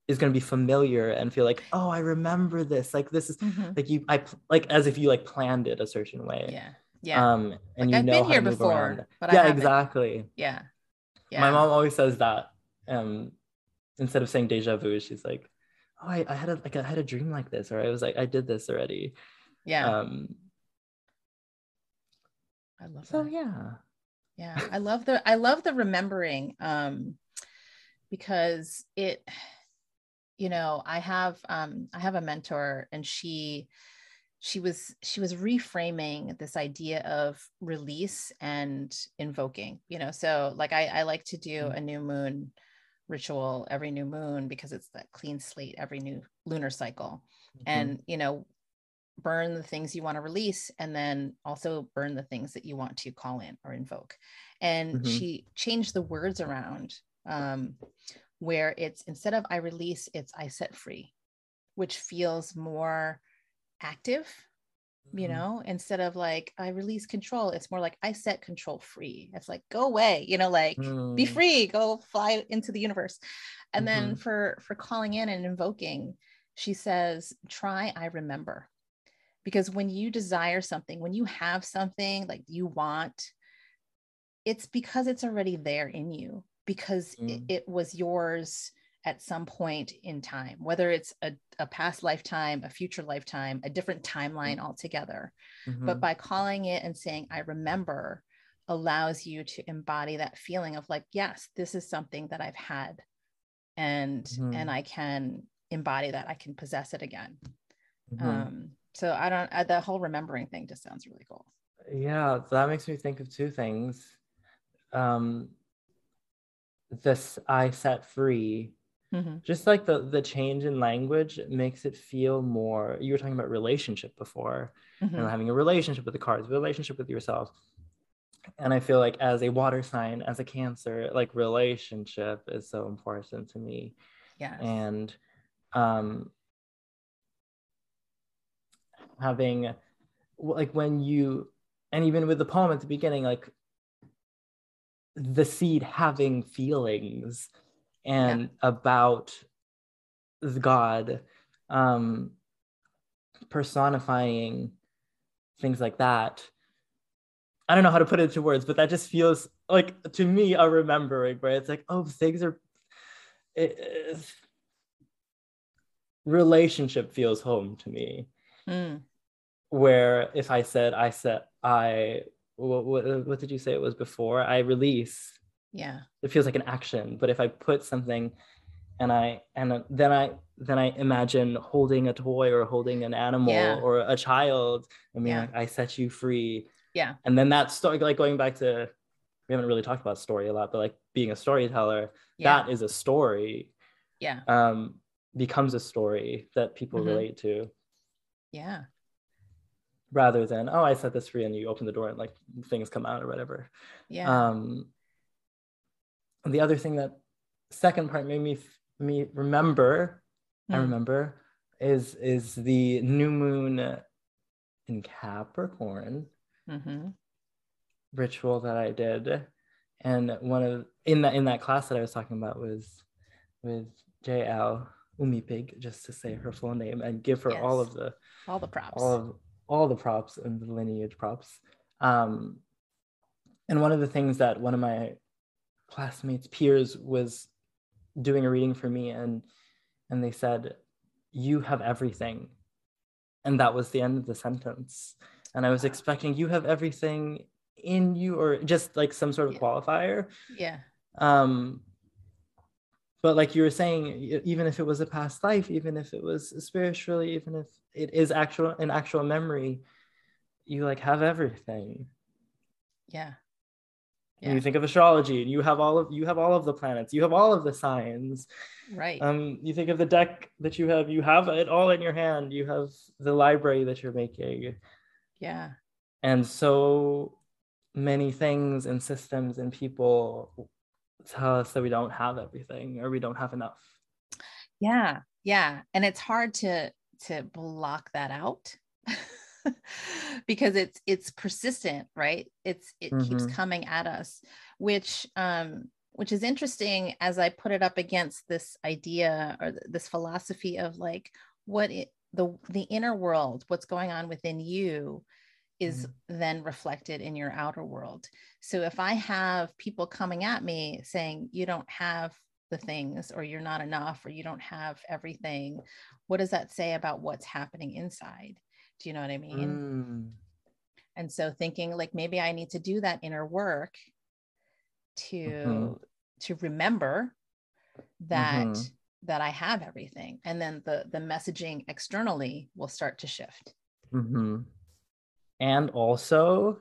Speaker 2: is going to be familiar and feel like oh i remember this. Like this is mm-hmm. like you i like as if you like planned it a certain way.
Speaker 1: Yeah Yeah.
Speaker 2: Um, and like you I've know been here before, but yeah, exactly.
Speaker 1: Yeah.
Speaker 2: Yeah. My mom always says that. Um, instead of saying deja vu, she's like, "Oh, I, I had a like I had a dream like this, or I was like, I did this already."
Speaker 1: Yeah.
Speaker 2: Um.
Speaker 1: I love
Speaker 2: so that. yeah.
Speaker 1: Yeah, I love the I love the remembering. Um, because it you know i have um i have a mentor and she she was she was reframing this idea of release and invoking you know so like i i like to do mm. a new moon ritual every new moon because it's that clean slate every new lunar cycle mm-hmm. and you know burn the things you want to release and then also burn the things that you want to call in or invoke and mm-hmm. she changed the words around um, where it's instead of i release it's i set free which feels more active you mm-hmm. know instead of like i release control it's more like i set control free it's like go away you know like mm. be free go fly into the universe and mm-hmm. then for for calling in and invoking she says try i remember because when you desire something when you have something like you want it's because it's already there in you because mm. it, it was yours at some point in time, whether it's a, a past lifetime, a future lifetime, a different timeline mm-hmm. altogether. Mm-hmm. But by calling it and saying, I remember, allows you to embody that feeling of like, yes, this is something that I've had and mm-hmm. and I can embody that. I can possess it again. Mm-hmm. Um, so I don't uh, the whole remembering thing just sounds really cool.
Speaker 2: Yeah, that makes me think of two things. Um, this I set free Mm-hmm. Just like the the change in language makes it feel more. You were talking about relationship before, mm-hmm. and having a relationship with the cards, relationship with yourself. And I feel like as a water sign, as a Cancer, like relationship is so important to me.
Speaker 1: Yeah.
Speaker 2: And um, having like when you and even with the poem at the beginning, like the seed having feelings and yeah. about God um, personifying things like that. I don't know how to put it into words, but that just feels like to me a remembering where it's like, oh, things are. It, relationship feels home to me. Mm. Where if I said I said I what, what, what did you say it was before I release
Speaker 1: yeah
Speaker 2: it feels like an action but if i put something and i and then i then i imagine holding a toy or holding an animal yeah. or a child i mean yeah. like, i set you free
Speaker 1: yeah
Speaker 2: and then that story like going back to we haven't really talked about story a lot but like being a storyteller yeah. that is a story
Speaker 1: yeah
Speaker 2: um becomes a story that people mm-hmm. relate to
Speaker 1: yeah
Speaker 2: rather than oh i set this free and you open the door and like things come out or whatever
Speaker 1: yeah
Speaker 2: um the other thing that second part made me me remember mm. i hmm. remember is is the new moon in capricorn mm-hmm. ritual that i did and one of in that in that class that i was talking about was with jl umipig just to say her full name and give her yes. all of the
Speaker 1: all the props
Speaker 2: all of all the props and the lineage props um and one of the things that one of my classmates, peers was doing a reading for me and and they said, You have everything. And that was the end of the sentence. And I was expecting you have everything in you or just like some sort of
Speaker 1: yeah.
Speaker 2: qualifier.
Speaker 1: Yeah.
Speaker 2: Um but like you were saying even if it was a past life even if it was spiritually even if it is actual an actual memory you like have everything
Speaker 1: yeah
Speaker 2: yeah. And you think of astrology and you have all of you have all of the planets you have all of the signs.
Speaker 1: Right.
Speaker 2: Um you think of the deck that you have you have it all in your hand. You have the library that you're making.
Speaker 1: Yeah.
Speaker 2: And so many things and systems and people tell us that we don't have everything or we don't have enough.
Speaker 1: Yeah. Yeah. And it's hard to to block that out because it's it's persistent right it's it mm-hmm. keeps coming at us which um which is interesting as i put it up against this idea or this philosophy of like what it, the the inner world what's going on within you is mm-hmm. then reflected in your outer world. So if I have people coming at me saying, you don't have the things, or you're not enough, or you don't have everything, what does that say about what's happening inside? Do you know what I mean? Mm. And so thinking like maybe I need to do that inner work to mm-hmm. to remember that mm-hmm. that I have everything. And then the the messaging externally will start to shift.
Speaker 2: Mm-hmm. And also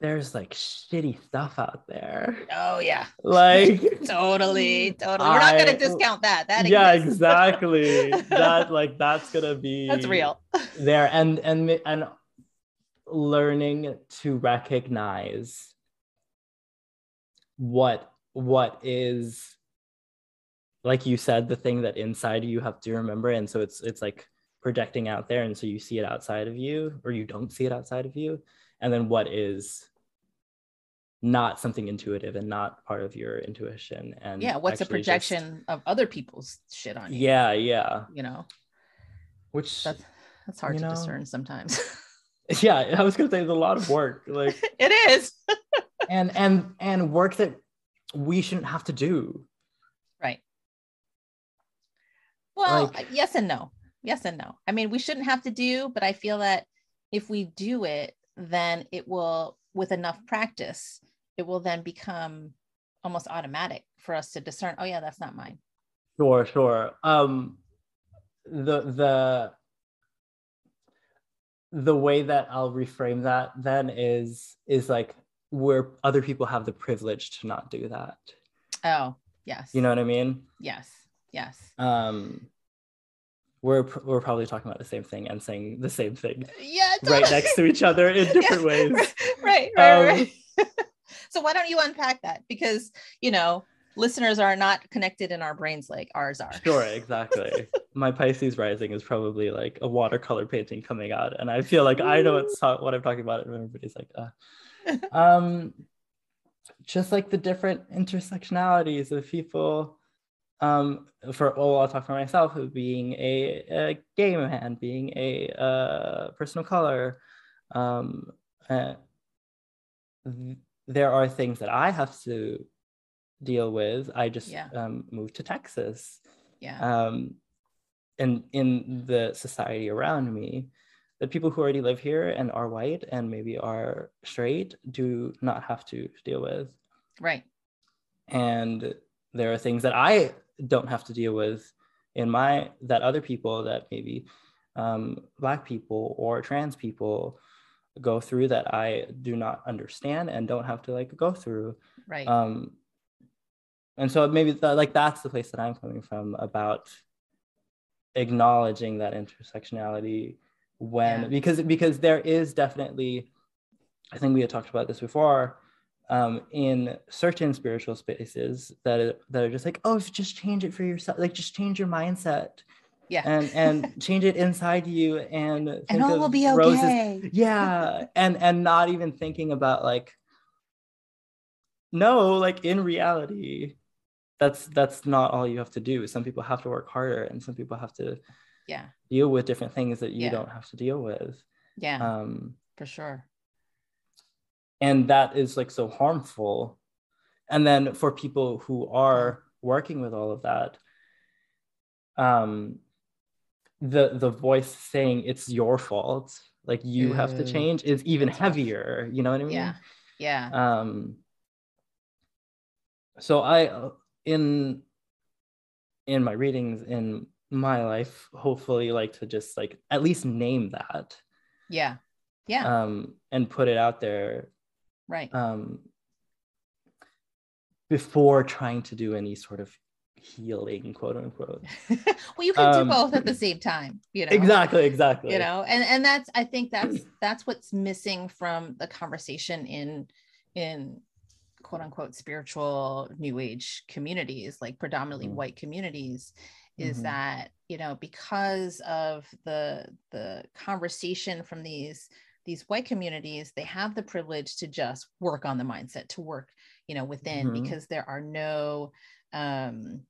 Speaker 2: there's like shitty stuff out there.
Speaker 1: Oh yeah.
Speaker 2: Like
Speaker 1: totally, totally. We're not gonna discount that. That
Speaker 2: yeah, exists. exactly. that like that's gonna be
Speaker 1: that's real.
Speaker 2: there and and and learning to recognize what what is like you said the thing that inside you have to remember and so it's it's like projecting out there and so you see it outside of you or you don't see it outside of you and then what is not something intuitive and not part of your intuition and
Speaker 1: yeah what's a projection just, of other people's shit on you?
Speaker 2: Yeah yeah.
Speaker 1: You know?
Speaker 2: Which
Speaker 1: that's that's hard to know, discern sometimes.
Speaker 2: Yeah i was gonna say it's a lot of work like
Speaker 1: it is.
Speaker 2: And and and work that we shouldn't have to do.
Speaker 1: Right. Well like, yes and no. Yes and no. I mean we shouldn't have to do but i feel that if we do it then it will with enough practice it will then become almost automatic for us to discern oh yeah that's not mine.
Speaker 2: Sure sure. Um the the the way that i'll reframe that then is is like where other people have the privilege to not do that.
Speaker 1: Oh yes.
Speaker 2: You know what i mean?
Speaker 1: Yes yes.
Speaker 2: Um we're we're probably talking about the same thing and saying the same thing
Speaker 1: yeah
Speaker 2: totally. right next to each other in different yeah, ways
Speaker 1: right right, um, right. so why don't you unpack that because you know listeners are not connected in our brains like ours are
Speaker 2: sure exactly my pisces rising is probably like a watercolor painting coming out and i feel like i know what's what i'm talking about and everybody's like uh. um just like the different intersectionalities of people um, for oh, I'll talk for myself, being a, a gay man, being a uh, person of color, um, uh, there are things that I have to deal with. I just yeah. um, moved to Texas.
Speaker 1: Yeah.
Speaker 2: Um, and in the society around me, the people who already live here and are white and maybe are straight do not have to deal with.
Speaker 1: Right.
Speaker 2: And there are things that I don't have to deal with in my that other people that maybe um, black people or trans people go through that I do not understand and don't have to like go through.
Speaker 1: Right.
Speaker 2: Um, and so maybe like that's the place that I'm coming from about acknowledging that intersectionality when yeah. because because there is definitely I think we had talked about this before um, in certain spiritual spaces that are, that are just like, oh, just change it for yourself, like just change your mindset.
Speaker 1: Yeah.
Speaker 2: And and change it inside you and
Speaker 1: and all will be okay.
Speaker 2: Yeah. and and not even thinking about like no, like in reality, that's that's not all you have to do. Some people have to work harder and some people have to
Speaker 1: yeah
Speaker 2: deal with different things that you yeah. don't have to deal with.
Speaker 1: Yeah. Um for sure
Speaker 2: and that is like so harmful. And then for people who are working with all of that um the the voice saying it's your fault like you mm. have to mm. change is even heavier you know what i mean?
Speaker 1: Yeah. Yeah.
Speaker 2: Um so i in in my readings in my life hopefully like to just like at least name that.
Speaker 1: Yeah. Yeah.
Speaker 2: Um and put it out there
Speaker 1: right
Speaker 2: um, before trying to do any sort of healing quote unquote
Speaker 1: well you can um, do both at the same time you know
Speaker 2: exactly exactly
Speaker 1: you know and and that's i think that's that's what's missing from the conversation in in quote unquote spiritual new age communities like predominantly mm-hmm. white communities is mm-hmm. that you know because of the the conversation from these these white communities they have the privilege to just work on the mindset to work you know within mm-hmm. because there are no um,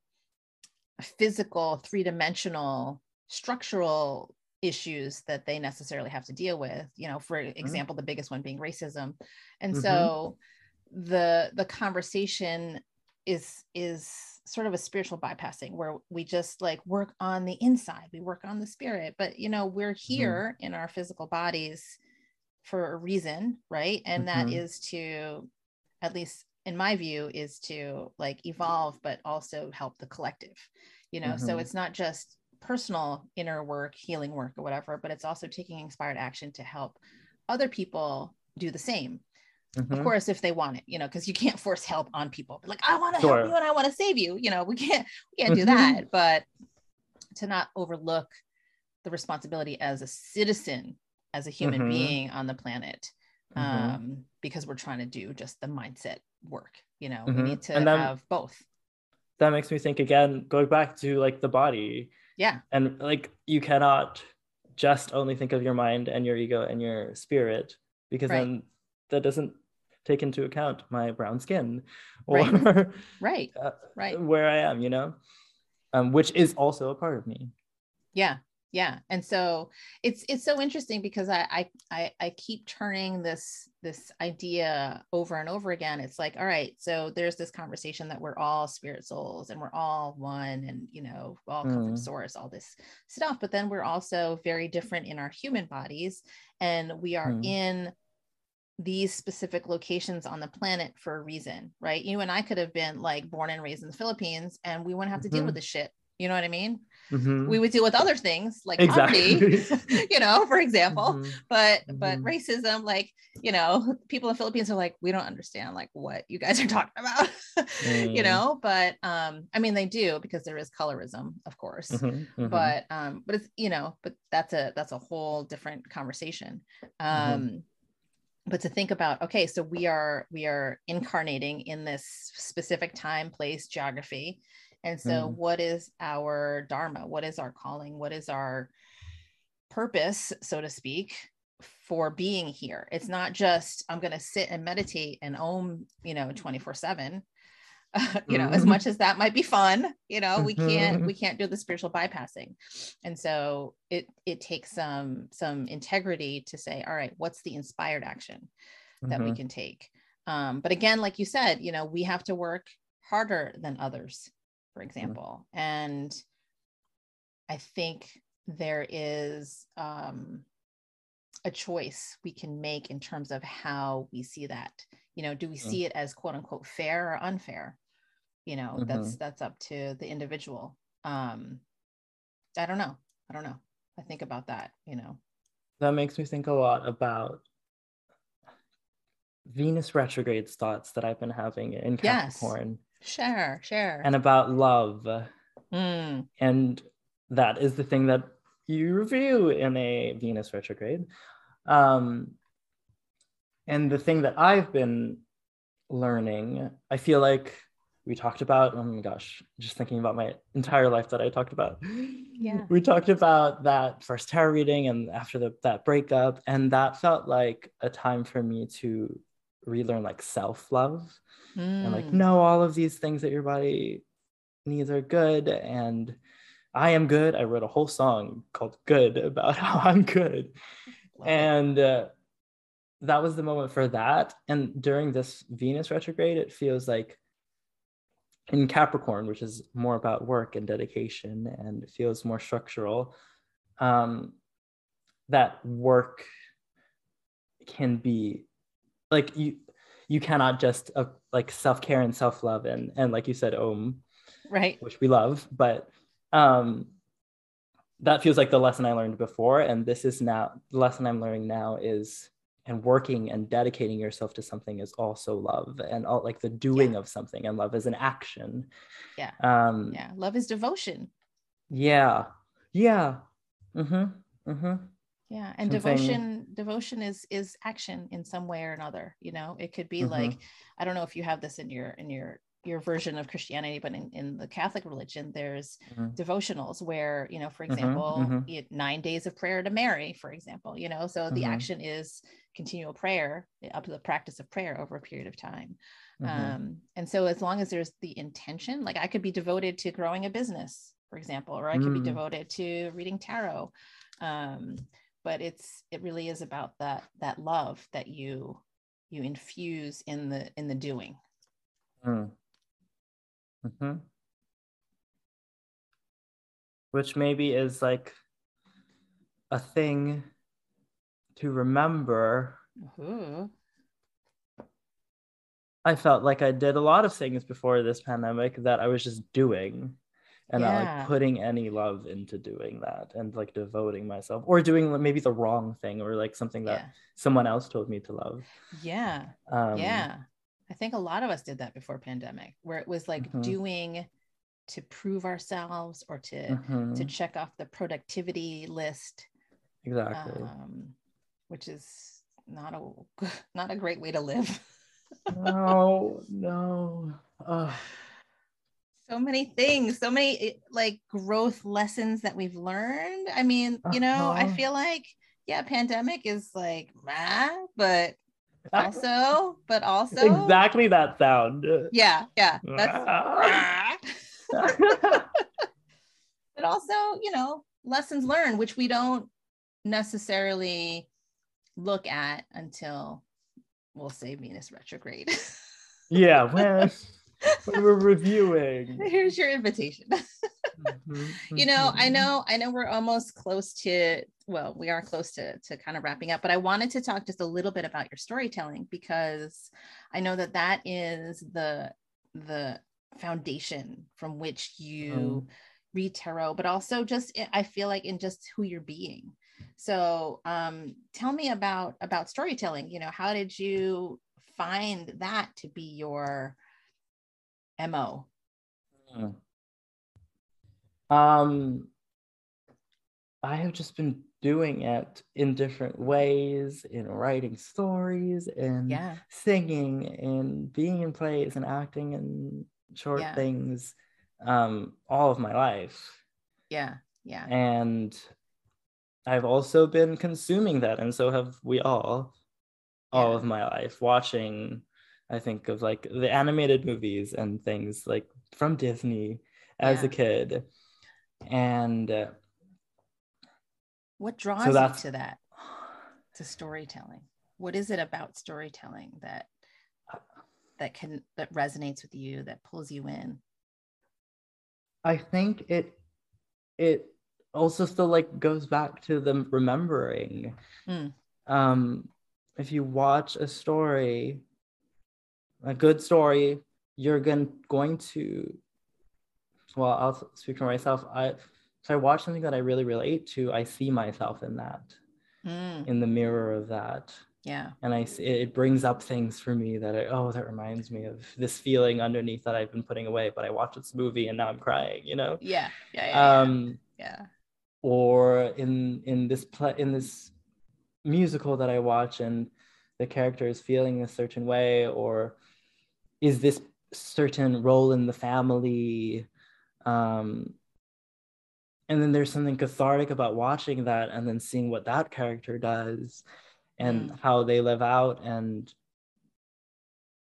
Speaker 1: physical three-dimensional structural issues that they necessarily have to deal with you know for mm-hmm. example mm-hmm. the biggest one being racism and mm-hmm. so the the conversation is is sort of a spiritual bypassing where we just like work on the inside we work on the spirit but you know we're mm-hmm. here mm-hmm. in our physical bodies for a reason right and that mm-hmm. is to at least in my view is to like evolve but also help the collective you know so it's not just personal inner work, healing work, or whatever, but it's also taking inspired action to help other people do the same. Mm-hmm. Of course, if they want it, you know, because you can't force help on people. But like, I want to sure. help you and I want to save you. You know, we can't we can't do mm-hmm. that. But to not overlook the responsibility as a citizen, as a human mm-hmm. being on the planet, mm-hmm. um, because we're trying to do just the mindset work. You know, we mm-hmm. need to have both.
Speaker 2: That makes me think again, going back to like the body
Speaker 1: yeah.
Speaker 2: And like you cannot just only think of your mind and your ego and your spirit because right. then that doesn't take into account my brown skin
Speaker 1: or right right, uh, right.
Speaker 2: where I am, you know, um, which is also a part of me.
Speaker 1: Yeah yeah and so it's it's so interesting because I, I i keep turning this this idea over and over again it's like all right so there's this conversation that we're all spirit souls and we're all one and you know all come mm. from source all this stuff but then we're also very different in our human bodies and we are mm. in these specific locations on the planet for a reason, right? You and I could have been like born and raised in the Philippines and we wouldn't have to mm-hmm. deal with the shit. You know what I mean? Mm-hmm. We would deal with other things like exactly. poverty, you know, for example. Mm-hmm. But but mm-hmm. racism, like you know, people in the Philippines are like, we don't understand like what you guys are talking about, you mm. know. But um, I mean, they do because there is colorism, of course. Mm-hmm. Mm-hmm. But um, but it's you know, but that's a that's a whole different conversation. Mm-hmm. Um, but to think about okay so we are we are incarnating in this specific time place geography and so, mm. what is our dharma? What is our calling? What is our purpose, so to speak, for being here? It's not just I'm going to sit and meditate and om, you know, 24 7. you know, as mm-hmm. much as that might be fun, you know, we can't we can't do the spiritual bypassing. And so it it takes some some integrity to say, all right, what's the inspired action that mm-hmm. we can take? Um, but again, like you said, you know, we have to work harder than others for mm-hmm. example. Mm-hmm. And I think there is um, a choice we can make in terms of how we see that. You know, do we see it as quote unquote fair or unfair? You know, mm-hmm. that's that's up to the individual. Um, I don't know. I don't know. I think about that. You know,
Speaker 2: that makes me think a lot about Venus retrograde thoughts that I've been having in Capricorn.
Speaker 1: Share, share.
Speaker 2: And about love. Mm. And that is the thing that you review in a Venus retrograde. Um, and the thing that I've been learning, I feel like we talked about, oh my gosh, just thinking about my entire life that I talked about.
Speaker 1: Yeah.
Speaker 2: We talked about that first tarot reading and after the, that breakup. And that felt like a time for me to relearn like self-love mm. and like mm. know all of these things that your body needs are good and i am good i wrote a whole song called good about how i'm good Love and uh, that was the moment for that and during this venus retrograde it feels like in capricorn which is more about work and dedication and feels more structural um, that work can be like you you cannot just uh, like self-care and self-love and and like you said om
Speaker 1: right.
Speaker 2: which we love but um that feels like the lesson i learned before and this is now the lesson i'm learning now is and working and dedicating yourself to something is also love and all like the doing yeah. of something and love is an action.
Speaker 1: Yeah. Um yeah. Love is devotion.
Speaker 2: Yeah. Yeah. Mm-hmm. Mm-hmm
Speaker 1: yeah and Something... devotion devotion is is action in some way or another you know it could be mm-hmm. like i don't know if you have this in your in your your version of christianity but in, in the catholic religion there's mm-hmm. devotionals where you know for mm-hmm, example mm-hmm. nine days of prayer to mary for example you know so the mm-hmm. action is continual prayer up to the practice of prayer over a period of time mm-hmm. um, and so as long as there's the intention like i could be devoted to growing a business for example or i could be mm. devoted to reading tarot um, but it's it really is about that that love that you you infuse in the in the doing mm.
Speaker 2: mm-hmm. which maybe is like a thing to remember mm-hmm. i felt like i did a lot of things before this pandemic that i was just doing and yeah. not like putting any love into doing that and like devoting myself or doing maybe the wrong thing or like something that yeah. someone else told me to love
Speaker 1: yeah um, yeah i think a lot of us did that before pandemic where it was like mm-hmm. doing to prove ourselves or to mm-hmm. to check off the productivity list
Speaker 2: exactly um,
Speaker 1: which is not a not a great way to live
Speaker 2: no no
Speaker 1: so many things so many eh, like growth lessons that we've learned. I mean you know uh-huh. i feel like yeah pandemic is like ah, but also but also
Speaker 2: exactly that sound.
Speaker 1: Yeah yeah that's but also you know lessons learned which we don't necessarily look at until we'll say venus retrograde.
Speaker 2: Yeah well we're reviewing.
Speaker 1: Here's your invitation. mm-hmm. You know, I mm-hmm. know, I know we're almost close to, well, we are close to, to kind of wrapping up, but I wanted to talk just a little bit about your storytelling because I know that that is the, the foundation from which you mm. read tarot, but also just, I feel like in just who you're being. So um, tell me about, about storytelling, you know, how did you find that to be your mo hmm.
Speaker 2: um i have just been doing it in different ways in writing stories and yeah. singing and being in plays and acting in short yeah. things um all of my life
Speaker 1: yeah yeah
Speaker 2: and i've also been consuming that and so have we all all yeah. of my life watching I think of like the animated movies and things like from Disney as yeah. a kid. And uh,
Speaker 1: what draws so you to that? To storytelling. What is it about storytelling that that can that resonates with you, that pulls you in?
Speaker 2: I think it it also still like goes back to the remembering. Mm. Um if you watch a story a good story, you're going going to. Well, I'll speak for myself. I if I watch something that I really relate to, I see myself in that, mm. in the mirror of that.
Speaker 1: Yeah.
Speaker 2: And I it brings up things for me that I, oh that reminds me of this feeling underneath that I've been putting away, but I watched this movie and now I'm crying. You know.
Speaker 1: Yeah. Yeah. Yeah.
Speaker 2: Um,
Speaker 1: yeah.
Speaker 2: Or in in this play in this musical that I watch and the character is feeling a certain way or is this certain role in the family? Um, and then there's something cathartic about watching that and then seeing what that character does and mm. how they live out. And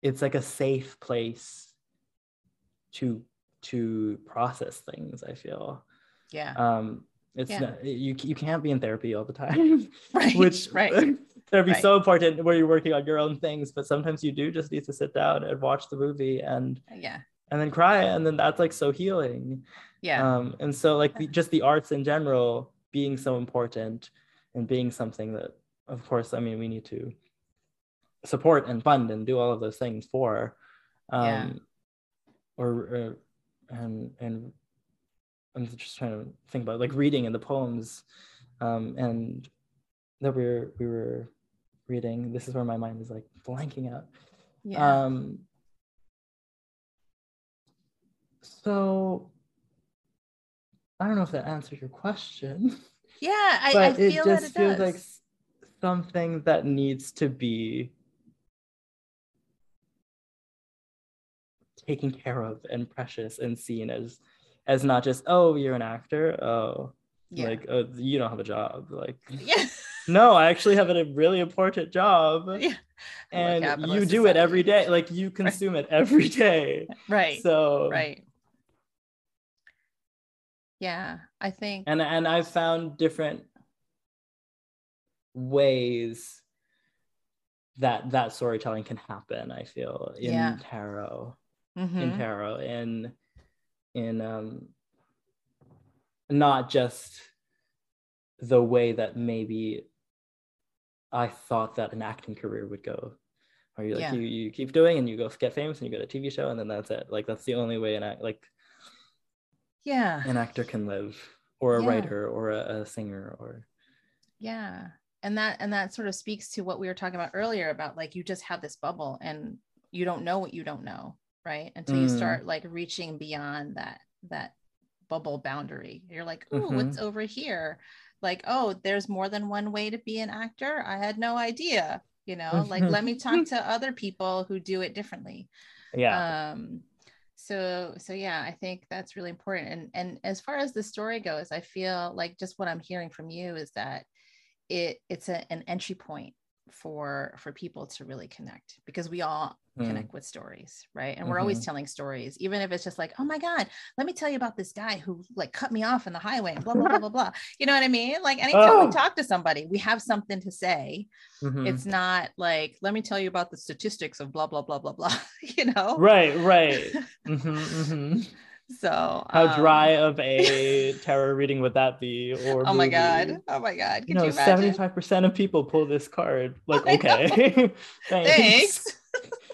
Speaker 2: it's like a safe place to to process things i feel.
Speaker 1: Yeah.
Speaker 2: Um it's yeah. not, you you can't be in therapy all the time.
Speaker 1: Right
Speaker 2: which
Speaker 1: right
Speaker 2: that'd be right. so important where you're working on your own things but sometimes you do just need to sit down and watch the movie and
Speaker 1: yeah
Speaker 2: and then cry and then that's like so healing
Speaker 1: yeah
Speaker 2: um and so like the, just the arts in general being so important and being something that of course i mean we need to support and fund and do all of those things for um yeah. or, or and and i'm just trying to think about like reading and the poems um and that we were we were reading. This is where my mind is like blanking out. Yeah. Um, so I don't know if that answers your question.
Speaker 1: Yeah, I, but I it just it feels
Speaker 2: like something that needs to be taken care of and precious and seen as as not just oh you're an actor oh yeah. like oh, you don't have a job like
Speaker 1: yeah
Speaker 2: no, I actually have a really important job. Yeah. And you do society. it every day. Like you consume right. it every day.
Speaker 1: Right.
Speaker 2: So
Speaker 1: right. Yeah, I think
Speaker 2: and and I've found different ways that that storytelling can happen i feel in
Speaker 1: Yeah.
Speaker 2: tarot
Speaker 1: Mhm.
Speaker 2: in tarot in in um not just the way that maybe I thought that an acting career would go. Where you like
Speaker 1: Yeah.
Speaker 2: you, you keep doing and you go get famous and you go to a TV show and then that's it. Like that's the only way an act like
Speaker 1: yeah
Speaker 2: an actor can live or a
Speaker 1: Yeah.
Speaker 2: writer or a, a singer or
Speaker 1: yeah and that and that sort of speaks to what we were talking about earlier about like you just have this bubble and you don't know what you don't know right until you
Speaker 2: Mm.
Speaker 1: start like reaching beyond that that bubble boundary you're like oh
Speaker 2: Mhm.
Speaker 1: what's over here like oh there's more than one way to be an actor i had no idea you know like let me talk to other people who do it differently
Speaker 2: yeah.
Speaker 1: um so so yeah i think that's really important and and as far as the story goes i feel like just what i'm hearing from you is that it it's a, an entry point for for people to really connect because we all. Connect with stories right and we're always
Speaker 2: Mhm.
Speaker 1: telling stories even if it's just like oh my god let me tell you about this guy who like cut me off in the highway and blah blah blah blah blah you know what i mean like anytime
Speaker 2: Oh.
Speaker 1: we talk to somebody we have something to say
Speaker 2: Mhm.
Speaker 1: it's not like let me tell you about the statistics of blah blah blah blah blah you know
Speaker 2: right, right. Mhm, mhm.
Speaker 1: so
Speaker 2: How
Speaker 1: um,
Speaker 2: dry of a tarot reading would that be? Or
Speaker 1: oh my
Speaker 2: movie?
Speaker 1: god oh my god
Speaker 2: you
Speaker 1: Could
Speaker 2: know,
Speaker 1: you imagine?
Speaker 2: seventy-five percent of people pull this card. Like,
Speaker 1: know.
Speaker 2: okay,
Speaker 1: thanks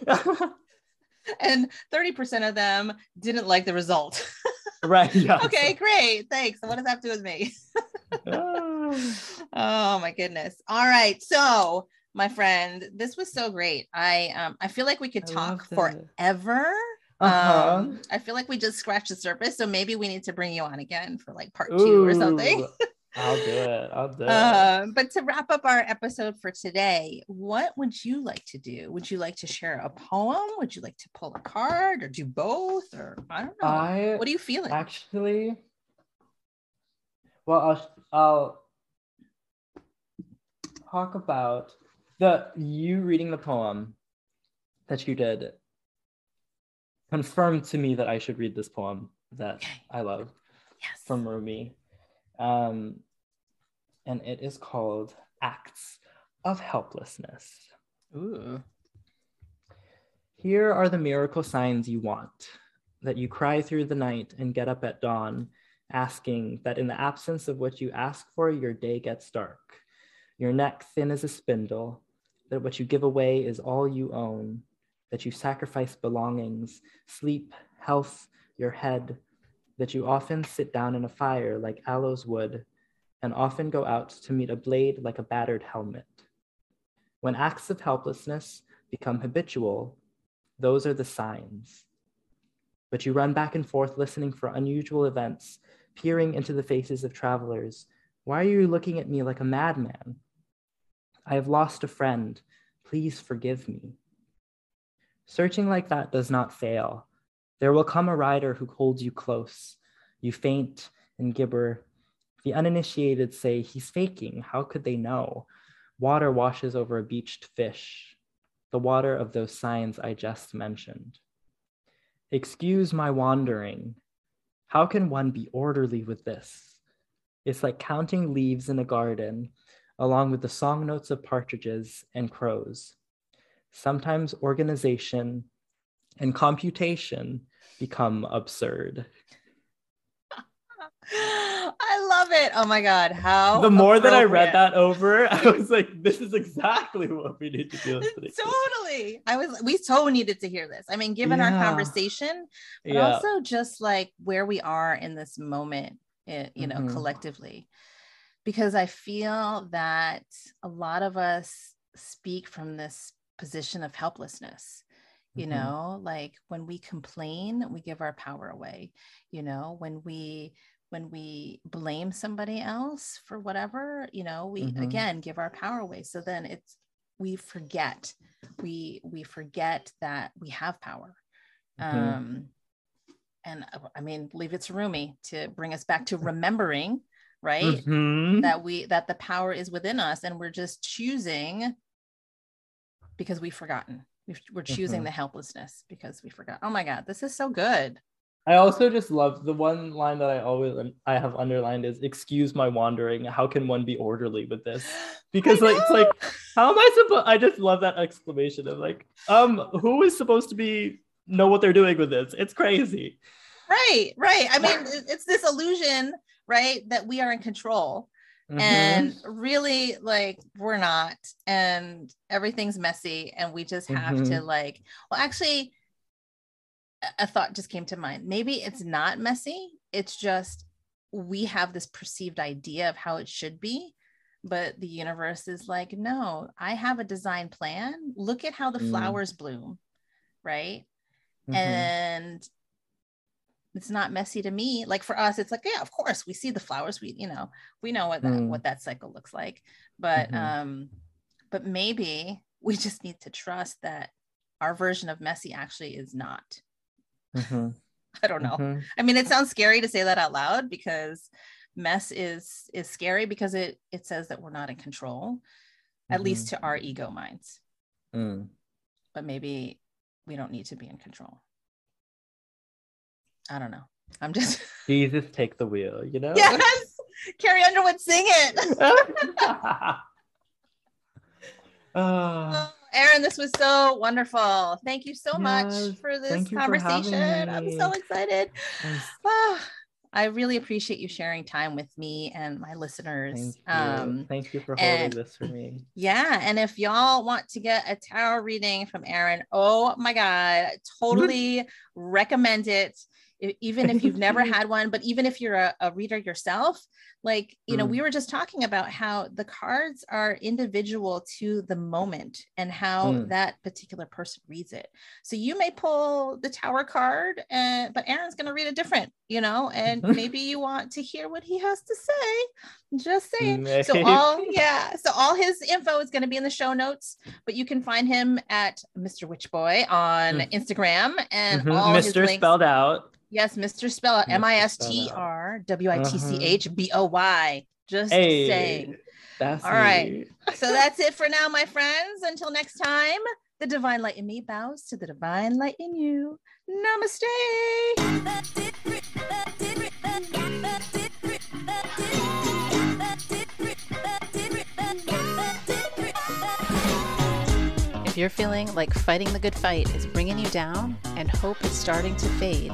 Speaker 1: and 30% of them didn't like the result
Speaker 2: right. Yeah.
Speaker 1: okay great thanks what does that have to do with me
Speaker 2: Ah.
Speaker 1: oh my goodness all right so my friend this was so great i um i feel like we could
Speaker 2: I
Speaker 1: talk forever
Speaker 2: Uh-huh.
Speaker 1: um i feel like we just scratched the surface so maybe we need to bring you on again for like part two or something
Speaker 2: Ooh, I'll do it. I'll do it.
Speaker 1: um, but to wrap up our episode for today, what would you like to do? Would you like to share a poem? Would you like to pull a card or do both? Or I don't know.
Speaker 2: I
Speaker 1: what are you feeling?
Speaker 2: actually, well, I'll I'll talk about the you reading the poem that you did confirmed to me that I should read this poem that. I love
Speaker 1: yes.
Speaker 2: from Rumi. Um, and it is called Acts of Helplessness.
Speaker 1: Ooh.
Speaker 2: Here are the miracle signs you want that you cry through the night and get up at dawn, asking that in the absence of what you ask for, your day gets dark. Your neck thin as a spindle, that what you give away is all you own, that you sacrifice belongings, sleep, health, your head, that you often sit down in a fire like aloes wood, and often go out to meet a blade like a battered helmet. When acts of helplessness become habitual, those are the signs. But you run back and forth listening for unusual events, peering into the faces of travelers. Why are you looking at me like a madman? I have lost a friend. Please forgive me. Searching like that does not fail. There will come a rider who holds you close. You faint and gibber. The uninitiated say, He's faking. How could they know? Water washes over a beached fish, the water of those signs I just mentioned. Excuse my wandering. How can one be orderly with this? It's like counting leaves in a garden, along with the song notes of partridges and crows. Sometimes organization and computation become absurd.
Speaker 1: I love it. Oh my God. How
Speaker 2: the more that I read that over, I was like, this is exactly what we need to do.
Speaker 1: totally. I was we so needed to hear this. I mean, given our conversation, but
Speaker 2: Yeah.
Speaker 1: also just like where we are in this moment, eh, you know,
Speaker 2: Mhm.
Speaker 1: collectively. Because I feel that a lot of us speak from this position of helplessness. You
Speaker 2: Mhm.
Speaker 1: know, like when we complain, we give our power away. You know, when we when we blame somebody else for whatever, you know, we
Speaker 2: Mhm.
Speaker 1: again give our power away. So then it's we forget we we forget that we have power
Speaker 2: Mhm.
Speaker 1: um and uh, i mean leave it to rumi to bring us back to remembering right
Speaker 2: Mhm.
Speaker 1: that we that the power is within us and we're just choosing because we've forgotten we're choosing
Speaker 2: Mhm.
Speaker 1: the helplessness because we forgot oh my god this is so good
Speaker 2: I also just love the one line that I always I have underlined is excuse my wandering. How can one be orderly with this? Because like it's like how am I supposed I just love that exclamation of like um who is supposed to be know what they're doing with this? It's crazy.
Speaker 1: Right, right. I mean it's this illusion, right, that we are in control. Mm-hmm. And really like we're not and everything's messy and we just have mm-hmm. to like well actually a thought just came to mind. Maybe it's not messy. It's just we have this perceived idea of how it should be, but the universe is like, no, I have a design plan. Look at how the mm. flowers bloom, right? Mm-hmm. And it's not messy to me. Like for us, it's like, yeah, of course, we see the flowers. We, you know, we know what that mm. what that cycle looks like. But mm-hmm. um, but maybe we just need to trust that our version of messy actually is not Mm-hmm. I don't know. Mm-hmm. I mean, it sounds scary to say that out loud because mess is is scary because it it says that we're not in control, at mm-hmm. least to our ego minds. Mm. But maybe we don't need to be in control. I don't know. I'm just
Speaker 2: Jesus take the wheel, you know?
Speaker 1: Yes. Carrie Underwood, sing it. uh. Aaron, this was so wonderful. Thank you so yes, much for this conversation. For I'm so excited. Yes. Oh, I really appreciate you sharing time with me and my listeners.
Speaker 2: Thank you, um, Thank you for holding and, this for me.
Speaker 1: Yeah. And if y'all want to get a tarot reading from Aaron, oh my God, totally recommend it even if you've never had one but even if you're a, a reader yourself like you know mm. we were just talking about how the cards are individual to the moment and how mm. that particular person reads it so you may pull the tower card and but aaron's going to read it different you know and maybe you want to hear what he has to say just saying so all yeah so all his info is going to be in the show notes but you can find him at mr witch boy on mm. instagram and mm-hmm. all mr
Speaker 2: spelled out
Speaker 1: Yes, Mr. Spell M I S T R W I T C H B O Y. Just hey, saying. That's all right. so that's it for now, my friends. Until next time, the divine light in me bows to the divine light in you. Namaste. If you're feeling like fighting the good fight is bringing you down and hope is starting to fade,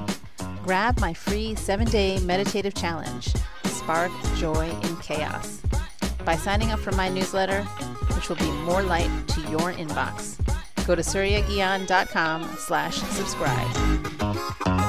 Speaker 1: grab my free seven day meditative challenge, Spark Joy in Chaos, by signing up for my newsletter, which will be more light to your inbox. Go to suryaguian.com slash subscribe.